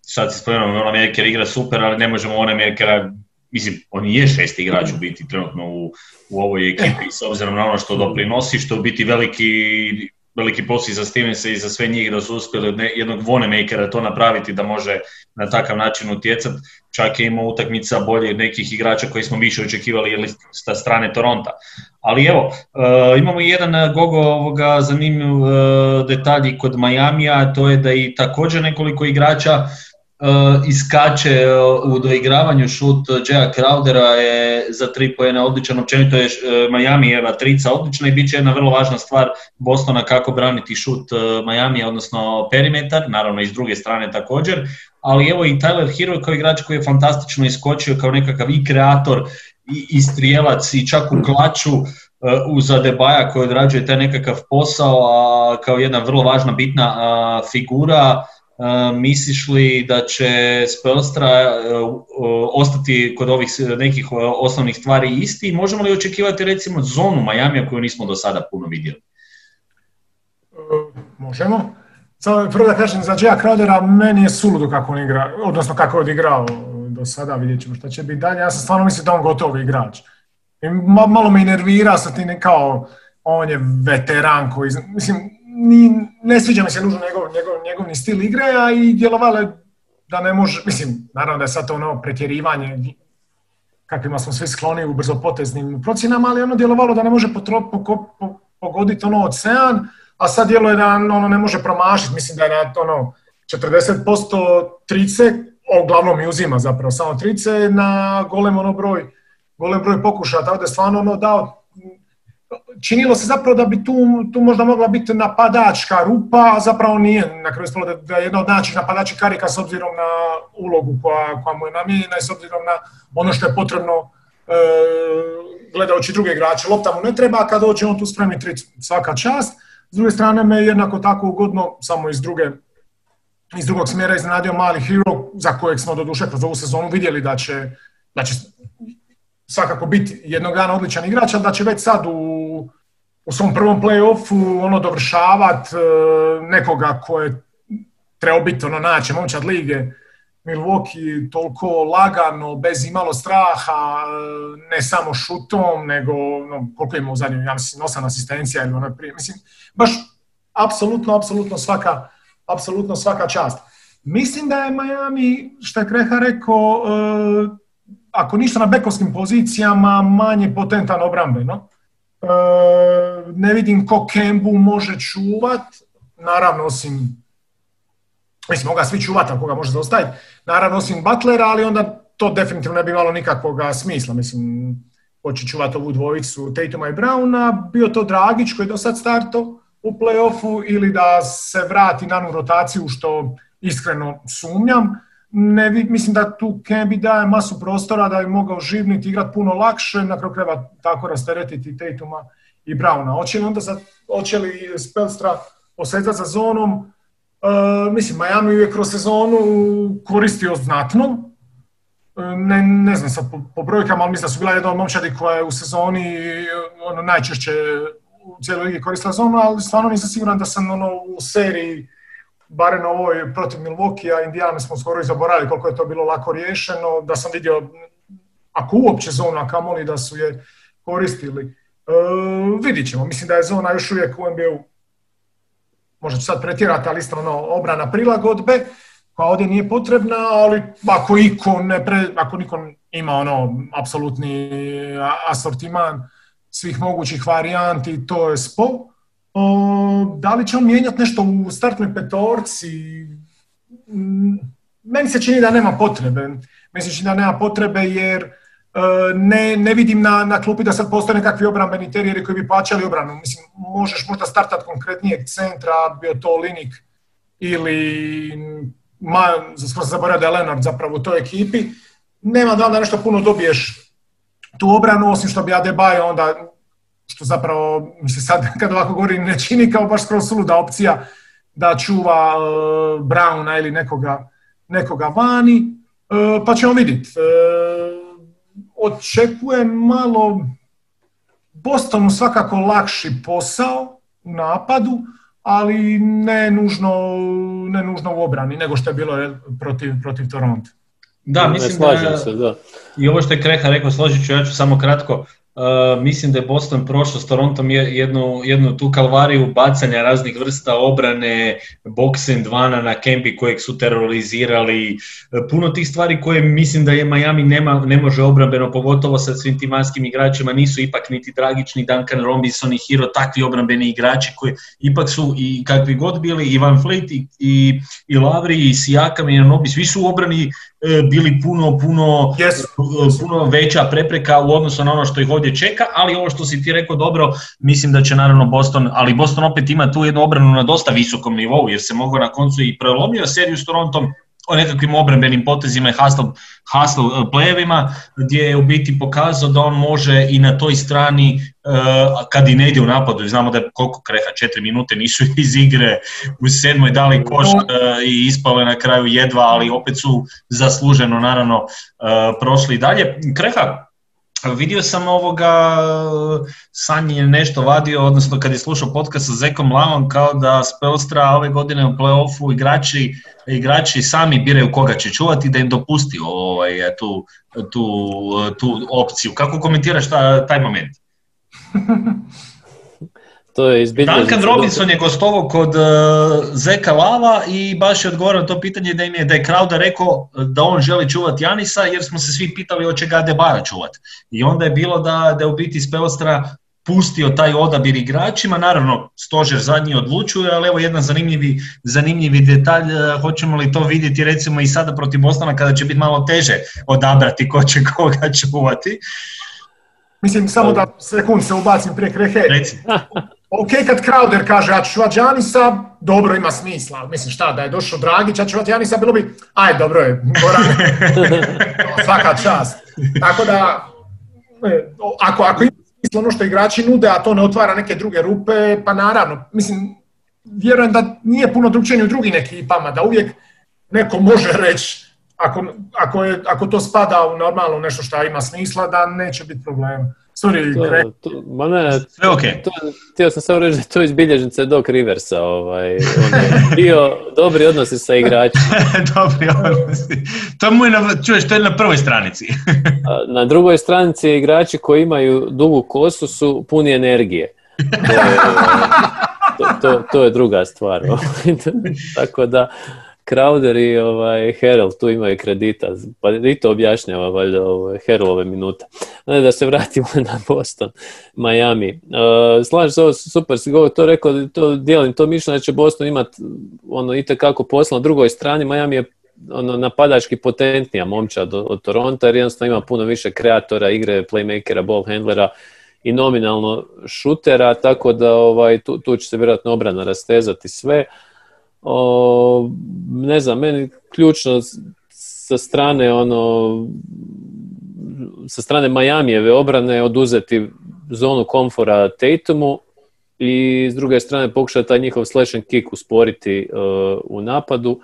sad se spomenuo, Merker igra super, ali ne možemo ona Merkera, mislim, on je šest igrač u biti trenutno u, u ovoj ekipi s obzirom na ono što doprinosi, što u biti veliki veliki posao za Stevensa i za sve njih da su uspjeli od jednog Vonemakera to napraviti da može na takav način utjecati. Čak je imao utakmica bolje od nekih igrača koji smo više očekivali ili sa strane Toronta. Ali evo, uh, imamo jedan gogo ovoga zanimljiv uh, detalj kod Majamija, to je da i također nekoliko igrača iskače uh, u doigravanju šut Jaya Crowdera je za tri pojene odličan, općenito je uh, Miami Eva trica odlična i bit će jedna vrlo važna stvar Bostona kako braniti šut Miami, odnosno perimetar, naravno i s druge strane također, ali evo i Tyler Hero kao igrač koji je fantastično iskočio kao nekakav i kreator i, i strijelac i čak u klaču uz Adebaja koji odrađuje taj nekakav posao a kao jedna vrlo važna bitna figura misliš li da će Spelstra ostati kod ovih nekih osnovnih stvari isti možemo li očekivati recimo zonu Majamija koju nismo do sada puno vidjeli? E, možemo. Prvo da kažem za Jaya Crowdera, meni je suludo kako on igra, odnosno kako je odigrao do sada, vidjet ćemo šta će biti dalje. Ja sam stvarno mislim da on gotov igrač. I malo me nervira sa tim kao on je veteran koji, mislim, ni, ne sviđa mi se nužno njegov, njegov, njegov ni stil igre, a i djelovale da ne može, mislim, naravno da je sad to ono pretjerivanje kakvima smo svi skloni u brzopoteznim procjenama, ali ono djelovalo da ne može potro, pogoditi ono ocean, a sad djeluje da ono ne može promašiti, mislim da je na ono 40% trice, uglavnom i uzima zapravo samo trice, na golem ono broj, golem broj pokušaja, tako je stvarno ono dao činilo se zapravo da bi tu, tu možda mogla biti napadačka rupa, a zapravo nije. Na kraju ispalo da je jedna od način napadačkih karika s obzirom na ulogu koja, koja mu je namijenjena i s obzirom na ono što je potrebno e, gledajući druge igrače. Lopta mu ne treba, a kad dođe on tu spremni tri svaka čast. S druge strane me jednako tako ugodno, samo iz druge iz drugog smjera iznenadio mali hero za kojeg smo do duše kroz ovu sezonu vidjeli da će, da će svakako biti jednog dana odličan igrač, ali da će već sad u, u svom prvom play-offu ono dovršavat e, nekoga ko je trebao biti ono naći momčad lige Milwaukee toliko lagano, bez imalo straha, ne samo šutom, nego no, koliko ima u zadnjem, ja mislim, osam asistencija ili ono prije. Mislim, baš apsolutno, apsolutno svaka, apsolutno svaka čast. Mislim da je Miami, što je Kreha rekao, e, ako ništa na bekovskim pozicijama, manje potentan obrambeno. E, ne vidim ko Kembu može čuvat, naravno osim mislim, moga svi čuvati ako ga može zaustaviti, naravno osim Butlera, ali onda to definitivno ne bi imalo nikakvog smisla, mislim, hoće čuvati ovu dvojicu Tatuma i Browna, bio to Dragić koji je do sad starto u playoffu ili da se vrati na rotaciju što iskreno sumnjam. Ne, mislim da tu Kembi daje masu prostora da bi mogao živniti, igrati puno lakše, na kraju treba tako rasteretiti Tatuma i Browna. Hoće li onda za, hoće li Spelstra posjetati za zonom, Uh, mislim, Miami je kroz sezonu koristio znatno, e, ne, ne znam sad po, po, brojkama, ali mislim da su bila jedna od momčadi koja je u sezoni ono, najčešće u cijeloj ligi koristila zonu, ali stvarno nisam siguran da sam ono, u seriji, barem ovoj protiv Milwaukee, Indijane smo skoro i zaboravili koliko je to bilo lako riješeno, da sam vidio, ako uopće zonu, a kamoli da su je koristili. Uh, vidit ćemo, mislim da je zona još uvijek u NBA-u možda ću sad pretjerati, ali isto ono, obrana prilagodbe, koja ovdje nije potrebna, ali ako, iko ne pre, ako niko ima ono apsolutni asortiman svih mogućih varijanti, to je spo. Da li će on mijenjati nešto u startnoj petorci? Mm, meni se čini da nema potrebe. Meni se čini da nema potrebe jer ne, ne vidim na, na klupi da sad postoje nekakvi obrambeni terijeri koji bi plaćali obranu. Mislim, možeš možda startati konkretnijeg centra, bio to Linik ili ma, smo se zaboravio da je Leonard zapravo u toj ekipi. Nema da onda nešto puno dobiješ tu obranu, osim što bi Adebayo onda, što zapravo mi se sad kad ovako govori ne čini kao baš skroz suluda opcija da čuva uh, Browna ili nekoga, nekoga vani, uh, pa ćemo vidjeti. Uh, očekujem malo Bostonu svakako lakši posao u napadu, ali ne nužno, ne nužno u obrani, nego što je bilo protiv, protiv Toronto. Da, mislim da, se, da. I ovo što je Kreha rekao, složit ću, ja ću samo kratko. Uh, mislim da je Boston prošao s Torontom jednu, jednu tu kalvariju bacanja raznih vrsta obrane, box dvana na Kempi kojeg su terorizirali, puno tih stvari koje mislim da je Miami nema, ne može obrambeno, pogotovo sa svim tim manskim igračima, nisu ipak niti tragični. Duncan Robinson i Hero, takvi obrambeni igrači koji ipak su i kakvi god bili i Van Fleet i, i, i Lavri i Sijakam i Anobi, svi su obrani e, bili puno, puno, puno veća prepreka u odnosu na ono što ih ovdje čeka, ali ovo što si ti rekao dobro, mislim da će naravno Boston, ali Boston opet ima tu jednu obranu na dosta visokom nivou, jer se mogu na koncu i prelomio seriju s Torontom, o nekakvim obrambenim potezima i hustle, hustle uh, plejevima, gdje je u biti pokazao da on može i na toj strani, uh, kad i ne ide u napadu, znamo da je koliko kreha, četiri minute nisu iz igre, u sedmoj dali koš uh, i ispale na kraju jedva, ali opet su zasluženo naravno prošli dalje. Kreha, Vidio sam ovoga, Sanji je nešto vadio, odnosno kad je slušao podcast sa Zekom Lavom, kao da Spelstra ove godine u play-offu igrači, igrači sami biraju koga će čuvati da im dopusti ovaj, tu, tu, tu opciju. Kako komentiraš taj moment? To je Duncan Robinson je gostovao kod uh, Zeka Lava i baš je odgovorio na to pitanje da im je, da je Crowder rekao da on želi čuvati Janisa jer smo se svi pitali hoće ga Debara čuvati. I onda je bilo da, da je u biti Spelstra pustio taj odabir igračima, naravno stožer zadnji odlučuje, ali evo jedan zanimljivi, zanimljivi detalj, uh, hoćemo li to vidjeti recimo i sada protiv Bostona kada će biti malo teže odabrati ko će koga čuvati. Mislim, samo da sekund se ubacim prije krehe. ok, kad Crowder kaže ja ću čuvati Janisa, dobro ima smisla. Mislim šta, da je došao Dragić, ja ću čuvati Janisa, bilo bi, aj dobro je, svaka čast. Tako da, e, ako, ako ima smisla ono što igrači nude, a to ne otvara neke druge rupe, pa naravno, mislim, vjerujem da nije puno drugčije u drugim ekipama, da uvijek neko može reći ako, ako, je, ako to spada u normalno nešto što ima smisla, da neće biti problema. Sorry, To, to, ma ne, Sve ok. to, htio sam samo reći da to iz bilježnice Doc Riversa. Ovaj, on je bio dobri odnosi sa igračima. Dobri odnosi. To mu je na, čuješ, to je na prvoj stranici. Na drugoj stranici igrači koji imaju dugu kosu su puni energije. To je, to, to, to je druga stvar. ovaj. Tako da Crowder i ovaj, Harrell tu imaju kredita, pa i to objašnjava valjda ovaj, Harrellove minute. Ne, da se vratimo na Boston, Miami. Uh, slažem se, ovo super si govor to rekao, to dijelim to mišljenje da će Boston imati ono, itekako posla na drugoj strani, Miami je ono, napadački potentnija momčad od, od Toronto, jer jednostavno ima puno više kreatora, igre, playmakera, ball handlera i nominalno šutera, tako da ovaj, tu, tu će se vjerojatno obrana rastezati sve. O, ne znam, meni ključno sa strane ono sa strane Majamijeve obrane oduzeti zonu komfora Tatumu i s druge strane pokušati taj njihov slash and kick usporiti uh, u napadu.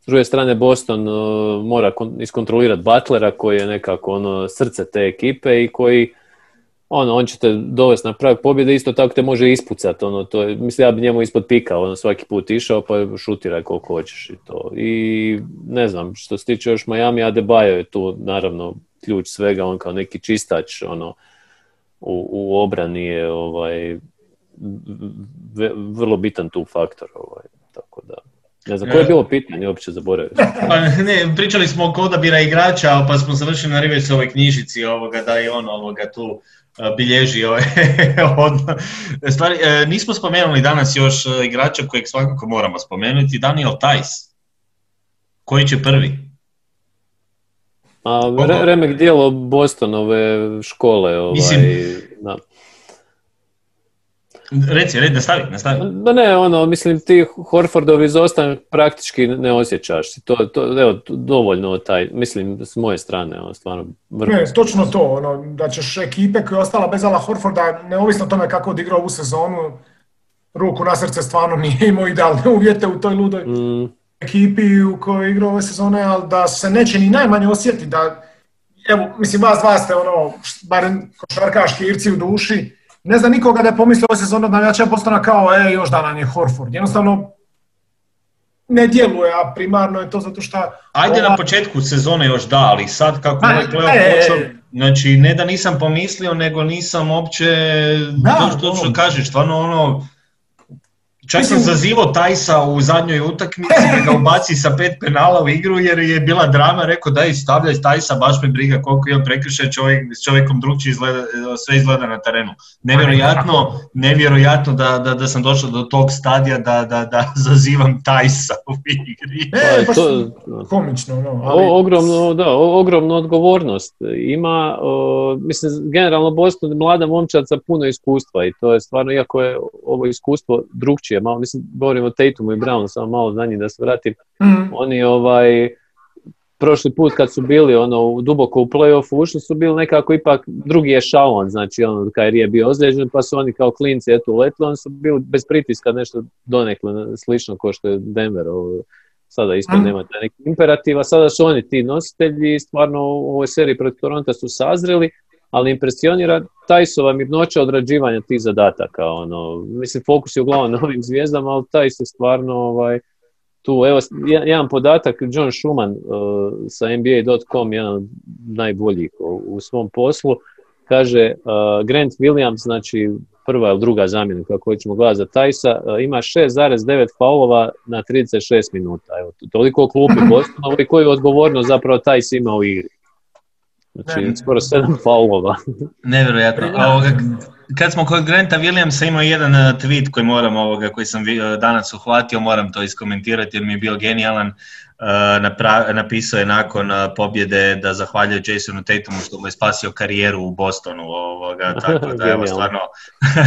S druge strane Boston uh, mora kon- iskontrolirati Butlera koji je nekako ono srce te ekipe i koji ono, on će te dovesti na prag pobjede, isto tako te može ispucati, ono, to je, mislim, ja bi njemu ispod pika, ono, svaki put išao, pa šutiraj koliko hoćeš i to. I ne znam, što se tiče još Miami, Adebayo je tu, naravno, ključ svega, on kao neki čistač, ono, u, u obrani je, ovaj, v- vrlo bitan tu faktor, ovaj, tako da. Ne znam, koje je bilo pitanje, uopće zaboravio. Pa ne, pričali smo oko odabira igrača, pa smo završili na Riversovoj knjižici ovoga, da je on ovoga tu e, bilježi ove od... Stvari, e, nismo spomenuli danas još e, igrača kojeg svakako moramo spomenuti, Daniel Tajs. Koji će prvi? A re, remek dijelo Bostonove škole, ovaj, Mislim- da. Reci, reci, nastavi, nastavi. Da ne, ono, mislim, ti Horfordovi izostanak praktički ne osjećaš. To, to, evo, dovoljno taj, mislim, s moje strane, ono, stvarno, Ne, točno to, ono, da ćeš ekipe koja je ostala bez Ala Horforda, neovisno o tome kako odigrao ovu sezonu, ruku na srce stvarno nije imao idealne uvjete u toj ludoj Mm, ekipi u kojoj je igrao ove sezone, ali da se neće ni najmanje osjeti da, evo, mislim, vas dva ste ono, barem košarkaški irci u duši, ne zna nikoga da je pomislio ove sezone od navijača Bostona kao, e, još da nam je Horford. Jednostavno, ne djeluje, a primarno je to zato što... Ajde ova- na početku sezone još da, ali sad kako Ma, ovaj e, playoff počeo, znači ne da nisam pomislio, nego nisam uopće, Da, to što ono. kažeš, stvarno ono, čak sam zazivao Tajsa u zadnjoj utakmici da ga ubaci sa pet penala u igru jer je bila drama, rekao daj stavljaj Tajsa, baš me briga koliko je on prekršaj, čovjek, s čovjekom drugčije izgleda, sve izgleda na terenu. Nevjerojatno, nevjerojatno da, da, da sam došao do tog stadija da, da, da zazivam Tajsa u igri. E, Pa, baš to- komično, no, ali... O, ogromno, da, o- ogromnu odgovornost ima, o, mislim, generalno Boston mlada momčad sa puno iskustva i to je stvarno, iako je ovo iskustvo drugčije, malo, mislim, govorimo o Tatumu i Brownu, samo malo za njih da se vratim, Mm, oni ovaj, prošli put kad su bili ono u- duboko u play-offu ušli su bili nekako ipak drugi ešalon, znači ono Kyrie je bio ozlijeđen pa su oni kao klinci eto uletili, oni su bili bez pritiska nešto donekle slično kao što je Denver ovo, sada isto Mhm. nema taj neki imperativ, a sada su oni ti nositelji i stvarno u ovoj seriji protiv Toronta su sazreli, ali impresionira Tajsova mirnoća odrađivanja tih zadataka. Ono, mislim, fokus je uglavnom na ovim zvijezdama, ali taj se stvarno ovaj, tu, evo, jedan, podatak, John Schumann uh, sa NBA.com, jedan od najboljih u, u svom poslu, kaže uh, Grant Williams, znači prva ili druga zamjena kako hoćemo gledati za Tajsa, uh, ima 6,9 faulova na 36 minuta. Evo, to- toliko klupi Bostonu i koju odgovornost zapravo Tajs ima u igri. Znači, Ne. skoro 7 faulova. Nevjerojatno. A ovoga, kad smo kod Granta Williamsa imao jedan uh, tweet koji moram ovoga, koji sam uh, danas uhvatio, moram to iskomentirati jer mi je bio genijalan. Uh, napra- napisao je nakon pobjede da zahvaljuje Jasonu Tatumu što mu je spasio karijeru u Bostonu. Ovoga, tako da evo stvarno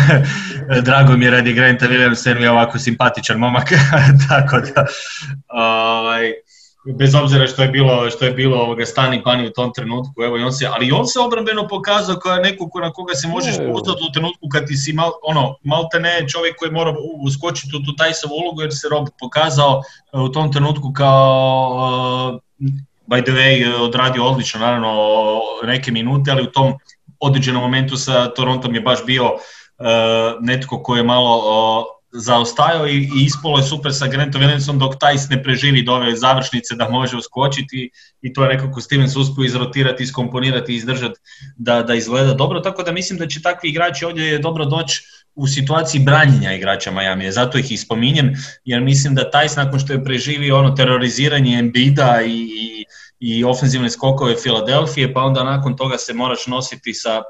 drago mi je radi Granta Williamsa jer mi je ovako simpatičan momak. tako da ovaj, bez obzira što je bilo što je bilo ovoga stani pani u tom trenutku, evo i on se, ali on se obrambeno pokazao kao neko ko- na koga se možeš Evo. pozvati u trenutku kad ti si mal, ono, malte ne čovjek koji mora uskočiti u tu Tajsovu ulogu jer se Rob pokazao e, u tom trenutku kao uh, by the way e, odradio odlično naravno neke minute, ali u tom određenom momentu sa Torontom je baš bio netko koji je malo zaostajao i, i ispolo je super sa Grantom Williamsom dok Tajs ne preživi do ove završnice da može uskočiti i to je nekako Stevens uspio izrotirati, iskomponirati i izdržati da, da izgleda dobro, tako da mislim da će takvi igrači ovdje je dobro doći u situaciji branjenja igrača Miami, zato ih i spominjem, jer mislim da Tajs nakon što je preživio ono teroriziranje Embida i, i, i ofenzivne skokove Filadelfije, pa onda nakon toga se moraš nositi sa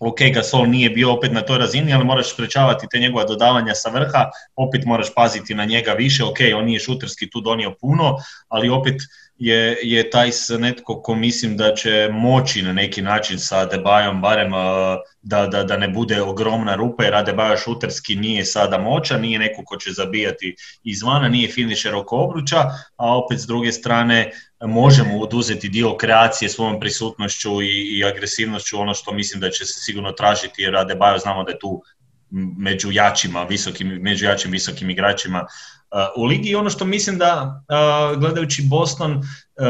ok, Gasol nije bio opet na toj razini, ali moraš sprečavati te njegova dodavanja sa vrha, opet moraš paziti na njega više, ok, on nije šuterski tu donio puno, ali opet je, je taj netko ko mislim da će moći na neki način sa Debajom barem da, da, da ne bude ogromna rupa jer Adebayo šuterski nije sada moćan, nije neko ko će zabijati izvana, nije finisher oko obruča, a opet s druge strane možemo oduzeti dio kreacije svojom prisutnošću i, i agresivnošću, ono što mislim da će se sigurno tražiti jer Adebayo znamo da je tu među jačima, visokim, među jačim visokim igračima u ligi. ono što mislim da, gledajući Boston,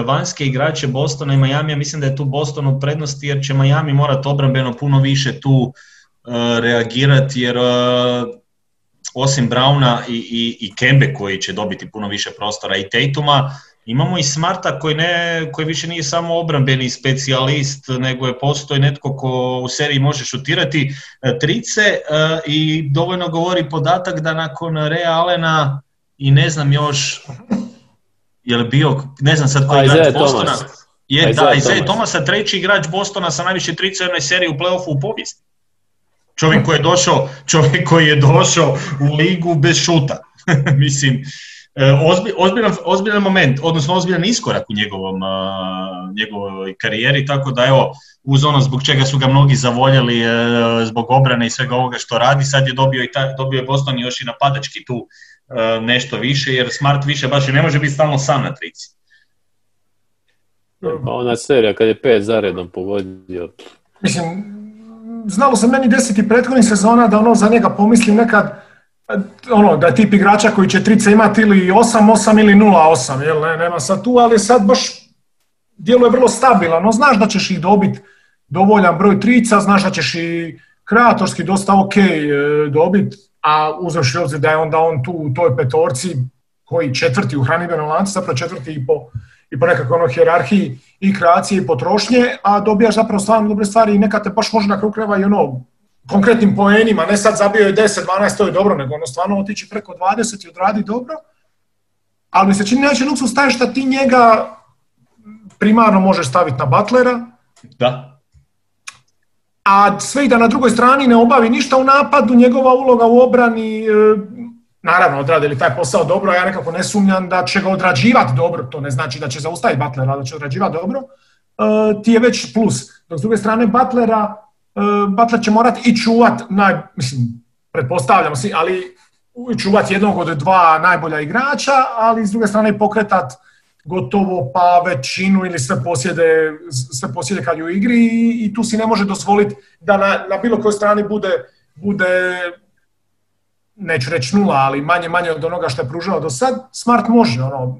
vanjske igrače Bostona i Miami, mislim da je tu Boston u prednosti jer će Miami morati obrambeno puno više tu reagirati jer osim Brauna i, i, i Kembe koji će dobiti puno više prostora i Tatuma, Imamo i Smarta koji, ne, koji više nije samo obrambeni specijalist, nego je postoji netko ko u seriji može šutirati e, trice e, i dovoljno govori podatak da nakon Rea Alena i ne znam još, je li bio, ne znam sad koji igrač Bostona, je da, Isaiah Thomasa, treći igrač Bostona sa najviše trice u jednoj seriji u playoffu u povijesti. Čovjek koji je došao, čovjek koji je došao u ligu bez šuta. Mislim, E, ozbiljan, ozbiljan moment, odnosno ozbiljan iskorak u njegovom, njegovoj karijeri, tako da evo, uz ono zbog čega su ga mnogi zavoljeli, e, zbog obrane i svega ovoga što radi, sad je dobio, i ta, dobio je Boston još i napadački tu nešto više, jer Smart više baš i ne može biti stalno sam na trici. Pa ona serija kad je pet zaredom pogodio. Mislim, znalo se meni desiti prethodnih sezona da ono za njega pomislim nekad, ono, da je tip igrača koji će trice imati ili 8-8 ili 0-8, jel, ne, nema sad tu, ali sad baš djeluje vrlo stabilan, no znaš da ćeš ih dobiti dovoljan broj trica, znaš da ćeš i kreatorski dosta ok e, dobiti, a uzmeš obzir da je onda on tu u toj petorci koji četvrti u hranidbenom lancu, zapravo četvrti i po, i po nekakvoj ono hjerarhiji i kreacije i potrošnje, a dobijaš zapravo stvarno dobre stvari i neka te baš može na kraju kreva i ono konkretnim poenima, ne sad zabio je 10, 12, to je dobro, nego ono stvarno otići preko 20 i odradi dobro. Ali mi se čini najveći luksus taj što ti njega primarno možeš staviti na Butlera. Da. A sve i da na drugoj strani ne obavi ništa u napadu, njegova uloga u obrani, e, naravno odradi li taj posao dobro, ja nekako ne sumnjam da će ga odrađivati dobro, to ne znači da će zaustaviti Butlera, da će odrađivati dobro, e, ti je već plus. Dok s druge strane Butlera, E, Butler će morati i čuvat, naj, mislim, pretpostavljamo si, ali čuvat jednog od dva najbolja igrača, ali s druge strane pokretat gotovo pa većinu ili sve posjede, sve posjede kad je u igri i, i tu si ne može dozvoliti da na, na bilo kojoj strani bude, bude neću reći nula, ali manje manje od onoga što je pružao do sad, Smart može. Ono,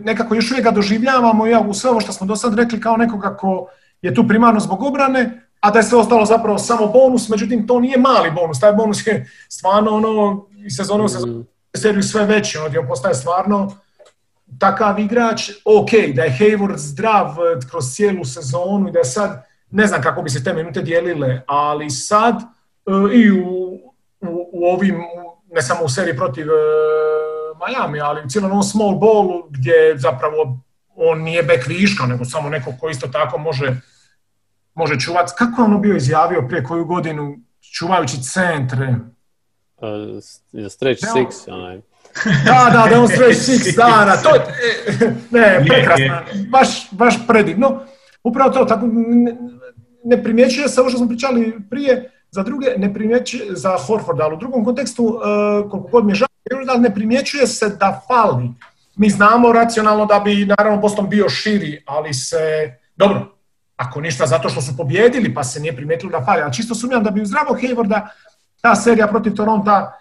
nekako još uvijek ga doživljavamo ja, u sve ovo što smo do sad rekli kao nekoga ko je tu primarno zbog obrane, a da je sve ostalo zapravo samo bonus, međutim to nije mali bonus, taj bonus je stvarno ono, i sezonu u sezonu seriju sve veći, on postaje stvarno takav igrač, ok, da je Hayward zdrav eh, kroz cijelu sezonu i da je sad, ne znam kako bi se te minute dijelile, ali sad eh, i u, u, u, ovim, ne samo u seriji protiv uh, Miami, ali u cijelom ovom small ballu gdje zapravo on nije back viška, nego samo neko ko isto tako može može čuvati. Kako je ono bio izjavio prije koju godinu čuvajući centre? Uh, stretch six, onaj. Da, da, da on stretch six, da, da, to je, ne, prekrasno, baš, baš predivno. Upravo to, tako, ne, ne primjećuje se ovo što smo pričali prije, za druge, ne primjećuje, za Horford, ali u drugom kontekstu, uh, koliko god mi je žao, ne primjećuje se da fali. Mi znamo racionalno da bi, naravno, Boston bio širi, ali se, dobro, ako ništa zato što su pobjedili pa se nije primijetilo da fali. Ali čisto sumnjam da bi u zdravo Haywarda ta serija protiv Toronta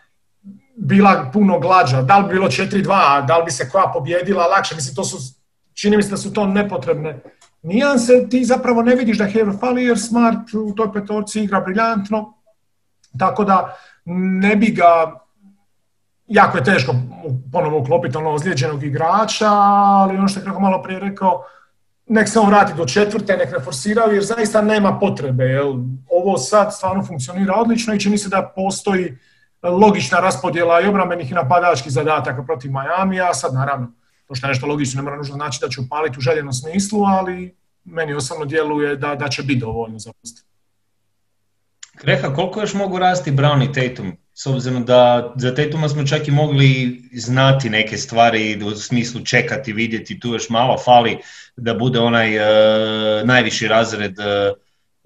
bila puno glađa. Da li bi bilo 4-2, da li bi se koja pobjedila lakše. Mislim, to su, čini mi se da su to nepotrebne, nijanse, ti zapravo ne vidiš da Haver fali jer Smart u toj petorci igra briljantno, tako da ne bi ga, jako je teško ponovo uklopiti ono ozlijeđenog igrača, ali ono što je kako malo prije rekao, nek se on vrati do četvrte, nek ne forsiraju jer zaista nema potrebe. Jel? Ovo sad stvarno funkcionira odlično i čini se da postoji logična raspodjela i obrambenih i napadačkih zadataka protiv Miami, a sad naravno, to što je nešto logično ne mora nužno znači da će upaliti u željenom smislu, ali meni osobno djeluje da, da će biti dovoljno za Kreha, koliko još mogu rasti Brown i Tatum? S obzirom da za Tatuma smo čak i mogli znati neke stvari, u smislu čekati, vidjeti, tu još malo fali da bude onaj uh, najviši razred uh,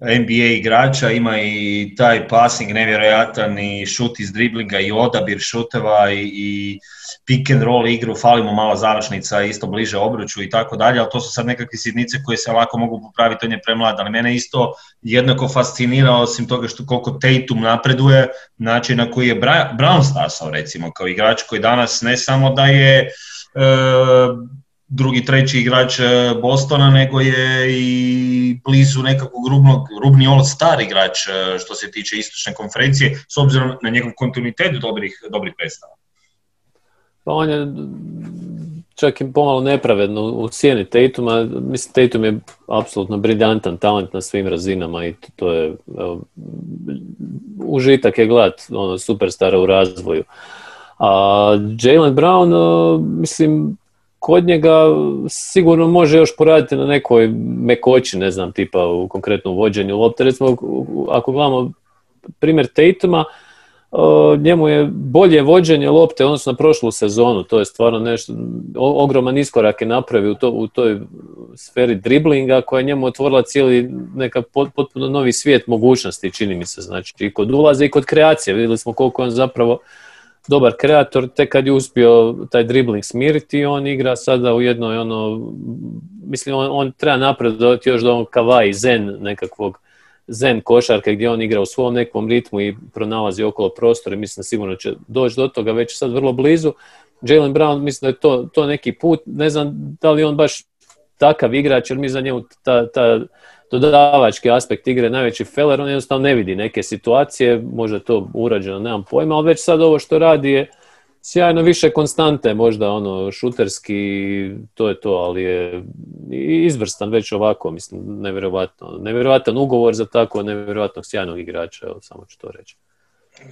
NBA igrača, ima i taj passing nevjerojatan i šut iz driblinga i odabir šuteva i, i pick and roll igru, falimo malo završnica isto bliže obruču i tako dalje, ali to su sad nekakve sitnice koje se lako mogu popraviti, on je premlad, ali mene isto jednako fascinira, osim toga što koliko Tatum napreduje, način na koji je Brown stasao recimo, kao igrač koji danas ne samo da je e, drugi, treći igrač e, Bostona, nego je i blizu nekakvog rubnog, rubni all-star igrač e, što se tiče istočne konferencije, s obzirom na njegov kontinuitet dobrih, dobrih predstava. Pa on je čak i pomalo nepravedno u cijeni Tatuma. Mislim, Tatum je apsolutno briljantan talent na svim razinama i to je evo, užitak je gledat ono, superstara u razvoju. A Jalen Brown, mislim, kod njega sigurno može još poraditi na nekoj mekoći, ne znam, tipa u konkretnom vođenju lopte. Recimo, ako gledamo primjer Tatuma, njemu je bolje vođenje lopte odnosno na prošlu sezonu, to je stvarno nešto, ogroman iskorak je napravio u, to, u toj sferi driblinga koja je njemu otvorila cijeli neka potpuno novi svijet mogućnosti, čini mi se, znači i kod ulaza i kod kreacije, vidjeli smo koliko on zapravo dobar kreator, tek kad je uspio taj dribbling smiriti, on igra sada u jednoj ono, mislim on, on treba napredovati još do onog kavaj zen nekakvog zen košarke gdje on igra u svom nekom ritmu i pronalazi okolo prostore, mislim da sigurno će doći do toga već sad vrlo blizu. Jalen Brown, mislim da je to, to neki put, ne znam da li on baš takav igrač, jer mi za njemu ta, ta dodavački aspekt igre najveći feller, on jednostavno ne vidi neke situacije, možda je to urađeno, nemam pojma, ali već sad ovo što radi je sjajno više konstante, možda ono šuterski, to je to, ali je izvrstan već ovako, mislim, nevjerojatno. Nevjerojatan ugovor za tako nevjerojatnog sjajnog igrača, evo, samo ću to reći.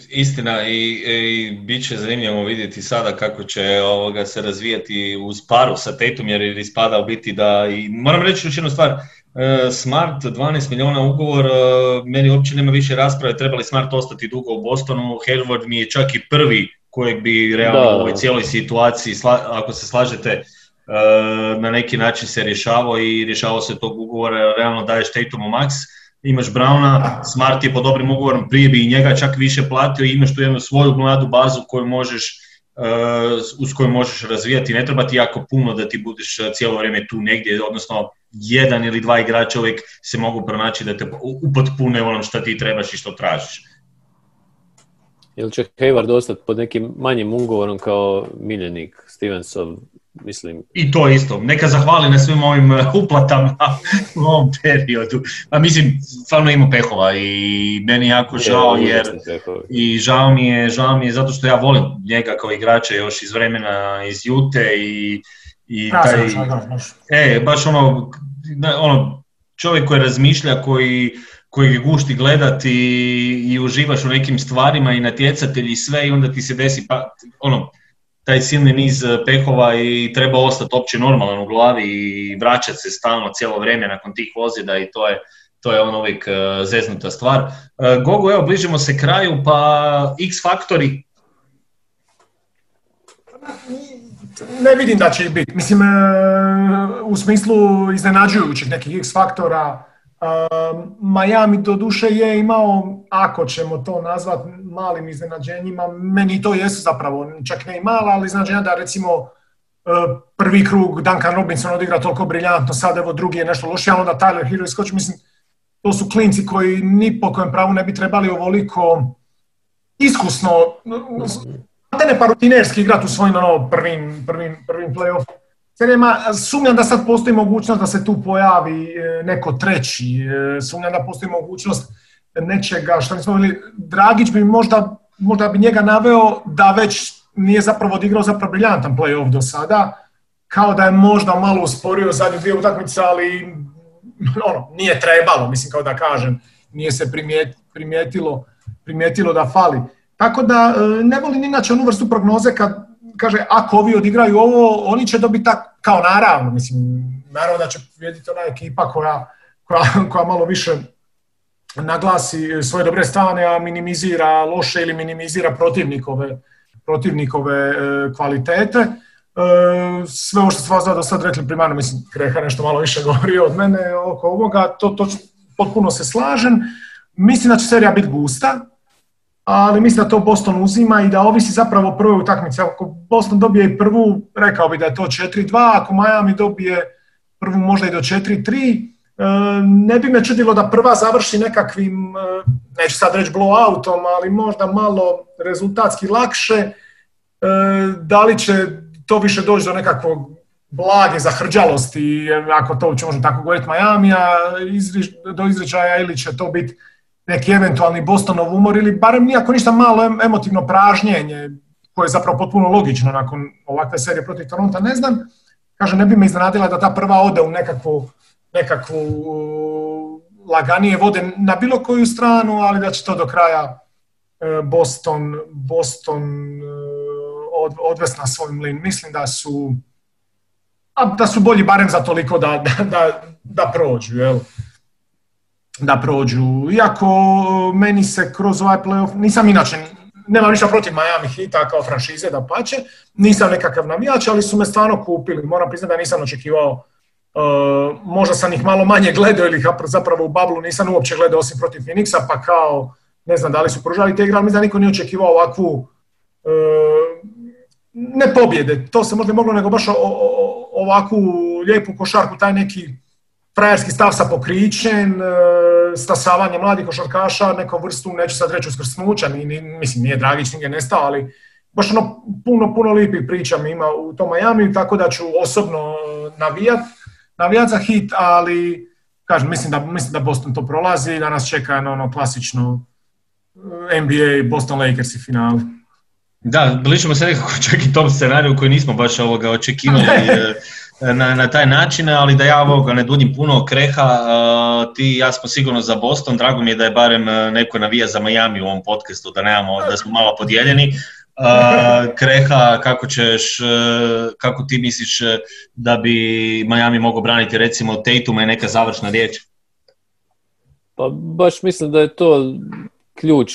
Istina i, i bit će zanimljivo vidjeti sada kako će ovoga se razvijati uz paru sa Tatum jer ispada u biti da i moram reći još jednu stvar, Smart 12 milijuna ugovor, e, meni uopće nema više rasprave, trebali Smart ostati dugo u Bostonu, Hayward mi je čak i prvi kojeg bi realno u ovoj cijeloj situaciji, ako se slažete, e, na neki način se rješavao i rješavao se tog ugovora, realno daješ Tatumu max, imaš Brauna, Smart je po dobrim ugovorom, prije bi i njega čak više platio i imaš tu jednu svoju mladu bazu koju možeš e, uz koju možeš razvijati, ne treba ti jako puno da ti budeš cijelo vrijeme tu negdje, odnosno jedan ili dva igrača uvijek se mogu pronaći da te upotpune ono što ti trebaš i što tražiš. Ili će Hayward ostati pod nekim manjim ugovorom kao miljenik Stevensov, mislim. I to isto. Neka zahvali na svim ovim uh, uplatama u ovom periodu. A mislim, stvarno ima pehova i meni jako žao jer i žao mi je, žao mi je zato što ja volim njega kao igrača još iz vremena iz Jute i, i taj, e, baš ono, ono, čovjek koji razmišlja, koji koji gušti gledati i uživaš u nekim stvarima i natjecatelji i sve i onda ti se desi pa, ono, taj silni niz eh, pehova i treba ostati opće normalan u glavi i vraćati se stalno cijelo vrijeme nakon tih vozida i to je, to je ono uvijek eh, zeznuta stvar. Eh, Gogo, evo, bližimo se kraju, pa X faktori? Ne vidim da će biti. Mislim, u smislu iznenađujućih nekih X faktora, Miami do duše je imao, ako ćemo to nazvati malim iznenađenjima, meni to jesu zapravo, čak ne i mala, ali iznenađenja da recimo e, prvi krug Duncan Robinson odigra toliko briljantno, sad evo drugi je nešto lošije, a onda Tyler Hero iskoči, mislim, to su klinci koji ni po kojem pravu ne bi trebali ovoliko iskusno, ne pa rutinerski igrati u svojim ono, prvim, prvim, prvim playoff sumnjam da sad postoji mogućnost da se tu pojavi e, neko treći, e, sumnjam da postoji mogućnost nečega što nismo bili, Dragić bi možda, možda bi njega naveo da već nije zapravo odigrao zapravo briljantan play-off do sada, kao da je možda malo usporio zadnje dvije utakmice, ali ono, nije trebalo, mislim kao da kažem, nije se primijetilo, primijetilo da fali. Tako da e, ne volim inače onu vrstu prognoze kad kaže ako ovi odigraju ovo, oni će dobiti tak, kao naravno, mislim, naravno da će vidjeti ona ekipa koja, koja, koja malo više naglasi svoje dobre strane, a minimizira loše ili minimizira protivnikove, protivnikove e, kvalitete. E, sve ovo što ste vas do sad rekli primarno, mislim, Kreha nešto malo više govori od mene oko ovoga, to, to potpuno se slažem. Mislim da će serija biti gusta, ali mislim da to Boston uzima i da ovisi zapravo prvoj utakmici. Ako Boston dobije i prvu, rekao bi da je to 4-2, ako Miami dobije prvu možda i do 4-3, e, ne bi me čudilo da prva završi nekakvim, e, neću sad reći blowoutom, ali možda malo rezultatski lakše. E, da li će to više doći do nekakvog blage zahrđalosti, ako to uopće možemo tako govoriti, Miami, do izričaja ili će to biti neki eventualni Bostonov umor ili barem nijako ništa malo emotivno pražnjenje koje je zapravo potpuno logično nakon ovakve serije protiv Toronta, ne znam. Kaže, ne bi me iznenadila da ta prva ode u nekakvu, nekakvu laganije vode na bilo koju stranu, ali da će to do kraja e, Boston, Boston e, odvest na svoj mlin. Mislim da su da su bolji barem za toliko da, da, da prođu. Jel? da prođu. Iako meni se kroz ovaj playoff, nisam inače, nemam ništa protiv Miami Hita kao franšize da pače, nisam nekakav navijač, ali su me stvarno kupili. Moram priznati da nisam očekivao, uh, možda sam ih malo manje gledao ili zapravo u bablu nisam uopće gledao osim protiv Phoenixa, pa kao, ne znam da li su pružali te igre, ali mislim da niko nije očekivao ovakvu, uh, ne pobjede, to se možda moglo nego baš ovakvu lijepu košarku, taj neki frajerski stav sa pokrićem, e, stasavanje mladih košarkaša, neku vrstu, neću sad reći uskrsnuća, ni, mislim nije Dragić, nije nestao, ali baš ono puno, puno lipih priča mi ima u tom Miami, tako da ću osobno navijat, navijat za hit, ali kažem, mislim da, mislim da Boston to prolazi i da nas čeka ono klasično e, NBA Boston Lakers i finale. Da, bližimo se nekako čak i tom scenariju koji nismo baš ovoga očekivali. E, na, na taj način, ali da ja ovoga ne duljim puno kreha, ti ja smo sigurno za Boston, drago mi je da je barem neko navija za Miami u ovom podcastu, da nemamo, da smo malo podijeljeni. Kreha, kako ćeš, e, kako ti misliš e, da bi Miami mogao braniti recimo Tatum i neka završna riječ? Pa baš mislim da je to ključ.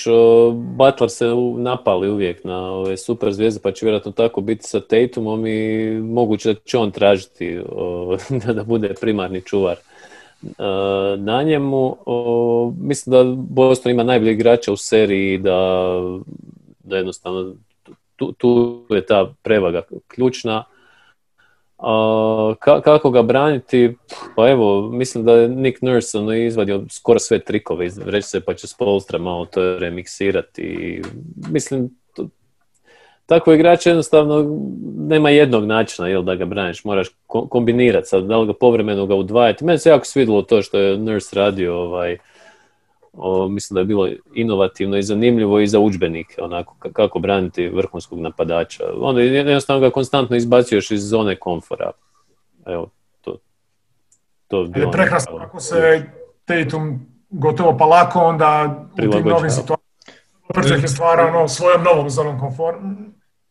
Butler se napali uvijek na ove super zvijezde, pa će vjerojatno tako biti sa Tatumom i moguće da će on tražiti da bude primarni čuvar na njemu. Mislim da Boston ima najbolje igrača u seriji da, da jednostavno tu, tu je ta prevaga ključna kako ga braniti? Pa evo, mislim da je Nick Nurse ono, izvadio skoro sve trikove, reći se pa će Spolstra malo to remiksirati. Mislim, to, tako igrač jednostavno nema jednog načina jel, da ga braniš, moraš kombinirati sad, da li ga povremeno ga udvajati. Meni se jako svidilo to što je Nurse radio ovaj, o, mislim da je bilo inovativno i zanimljivo i za udžbenike, onako kako braniti vrhunskog napadača. Onda jednostavno ga konstantno izbacuješ iz zone komfora. Evo, to, to bi je prekrasno, ako se Tatum gotovo pa lako onda u tim novim situacijama je stvara ono, svojom novom zonom komfora,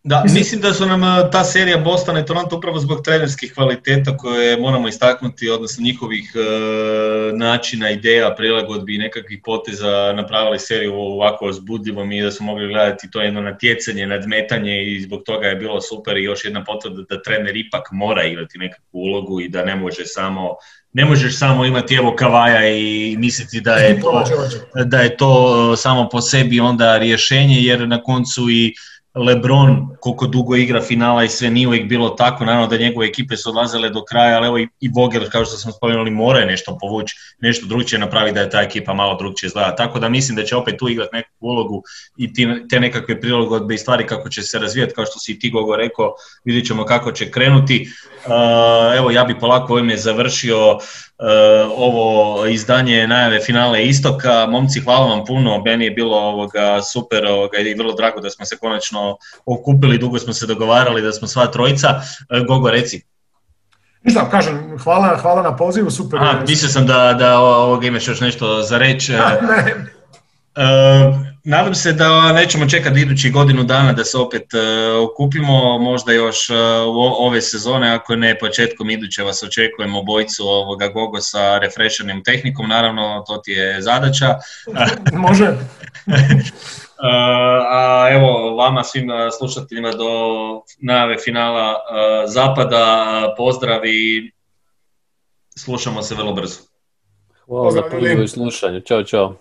da, mislim, da su nam e, ta serija Boston i Toronto upravo zbog trenerskih kvaliteta koje moramo istaknuti, odnosno njihovih e, načina, ideja, prilagodbi i nekakvih poteza napravili seriju ovako uzbudljivom i da smo mogli gledati to jedno natjecanje, nadmetanje i zbog toga je bilo super i još jedna potvrda da trener ipak mora igrati nekakvu ulogu i da ne može samo ne možeš samo imati evo kavaja i misliti da je to, da je to samo po sebi onda rješenje jer na koncu i Lebron koliko dugo igra finala i sve nije uvijek bilo tako, naravno da njegove ekipe su odlazile do kraja, ali evo i, Vogel, kao što smo spomenuli, moraju nešto povući, nešto drugčije napraviti da je ta ekipa malo drugčije izgleda. Tako da mislim da će opet tu igrati neku ulogu i te nekakve prilagodbe i stvari kako će se razvijati, kao što si i ti Gogo rekao, vidjet ćemo kako će krenuti. Uh, evo ja bi polako ovime završio E, ovo izdanje najave finale Istoka. Momci, hvala vam puno, meni je bilo ovoga super ovoga, i vrlo drago da smo se konačno okupili, dugo smo se dogovarali da smo sva trojica. E, Gogo, reci. Ništa, kažem, hvala, hvala na pozivu, super. A, mislio sam da, da ovoga imaš još nešto za reći. E, Nadam se da nećemo čekati idući godinu dana da se opet uh, okupimo, možda još uh, ove sezone, ako ne početkom iduće vas očekujemo bojcu ovoga Gogo sa refreshenim tehnikom, naravno to ti je zadaća. Može. Uh, a evo vama svim slušateljima do najave finala Zapada, pozdrav i slušamo se vrlo brzo. Hvala na slušanju, čao čao.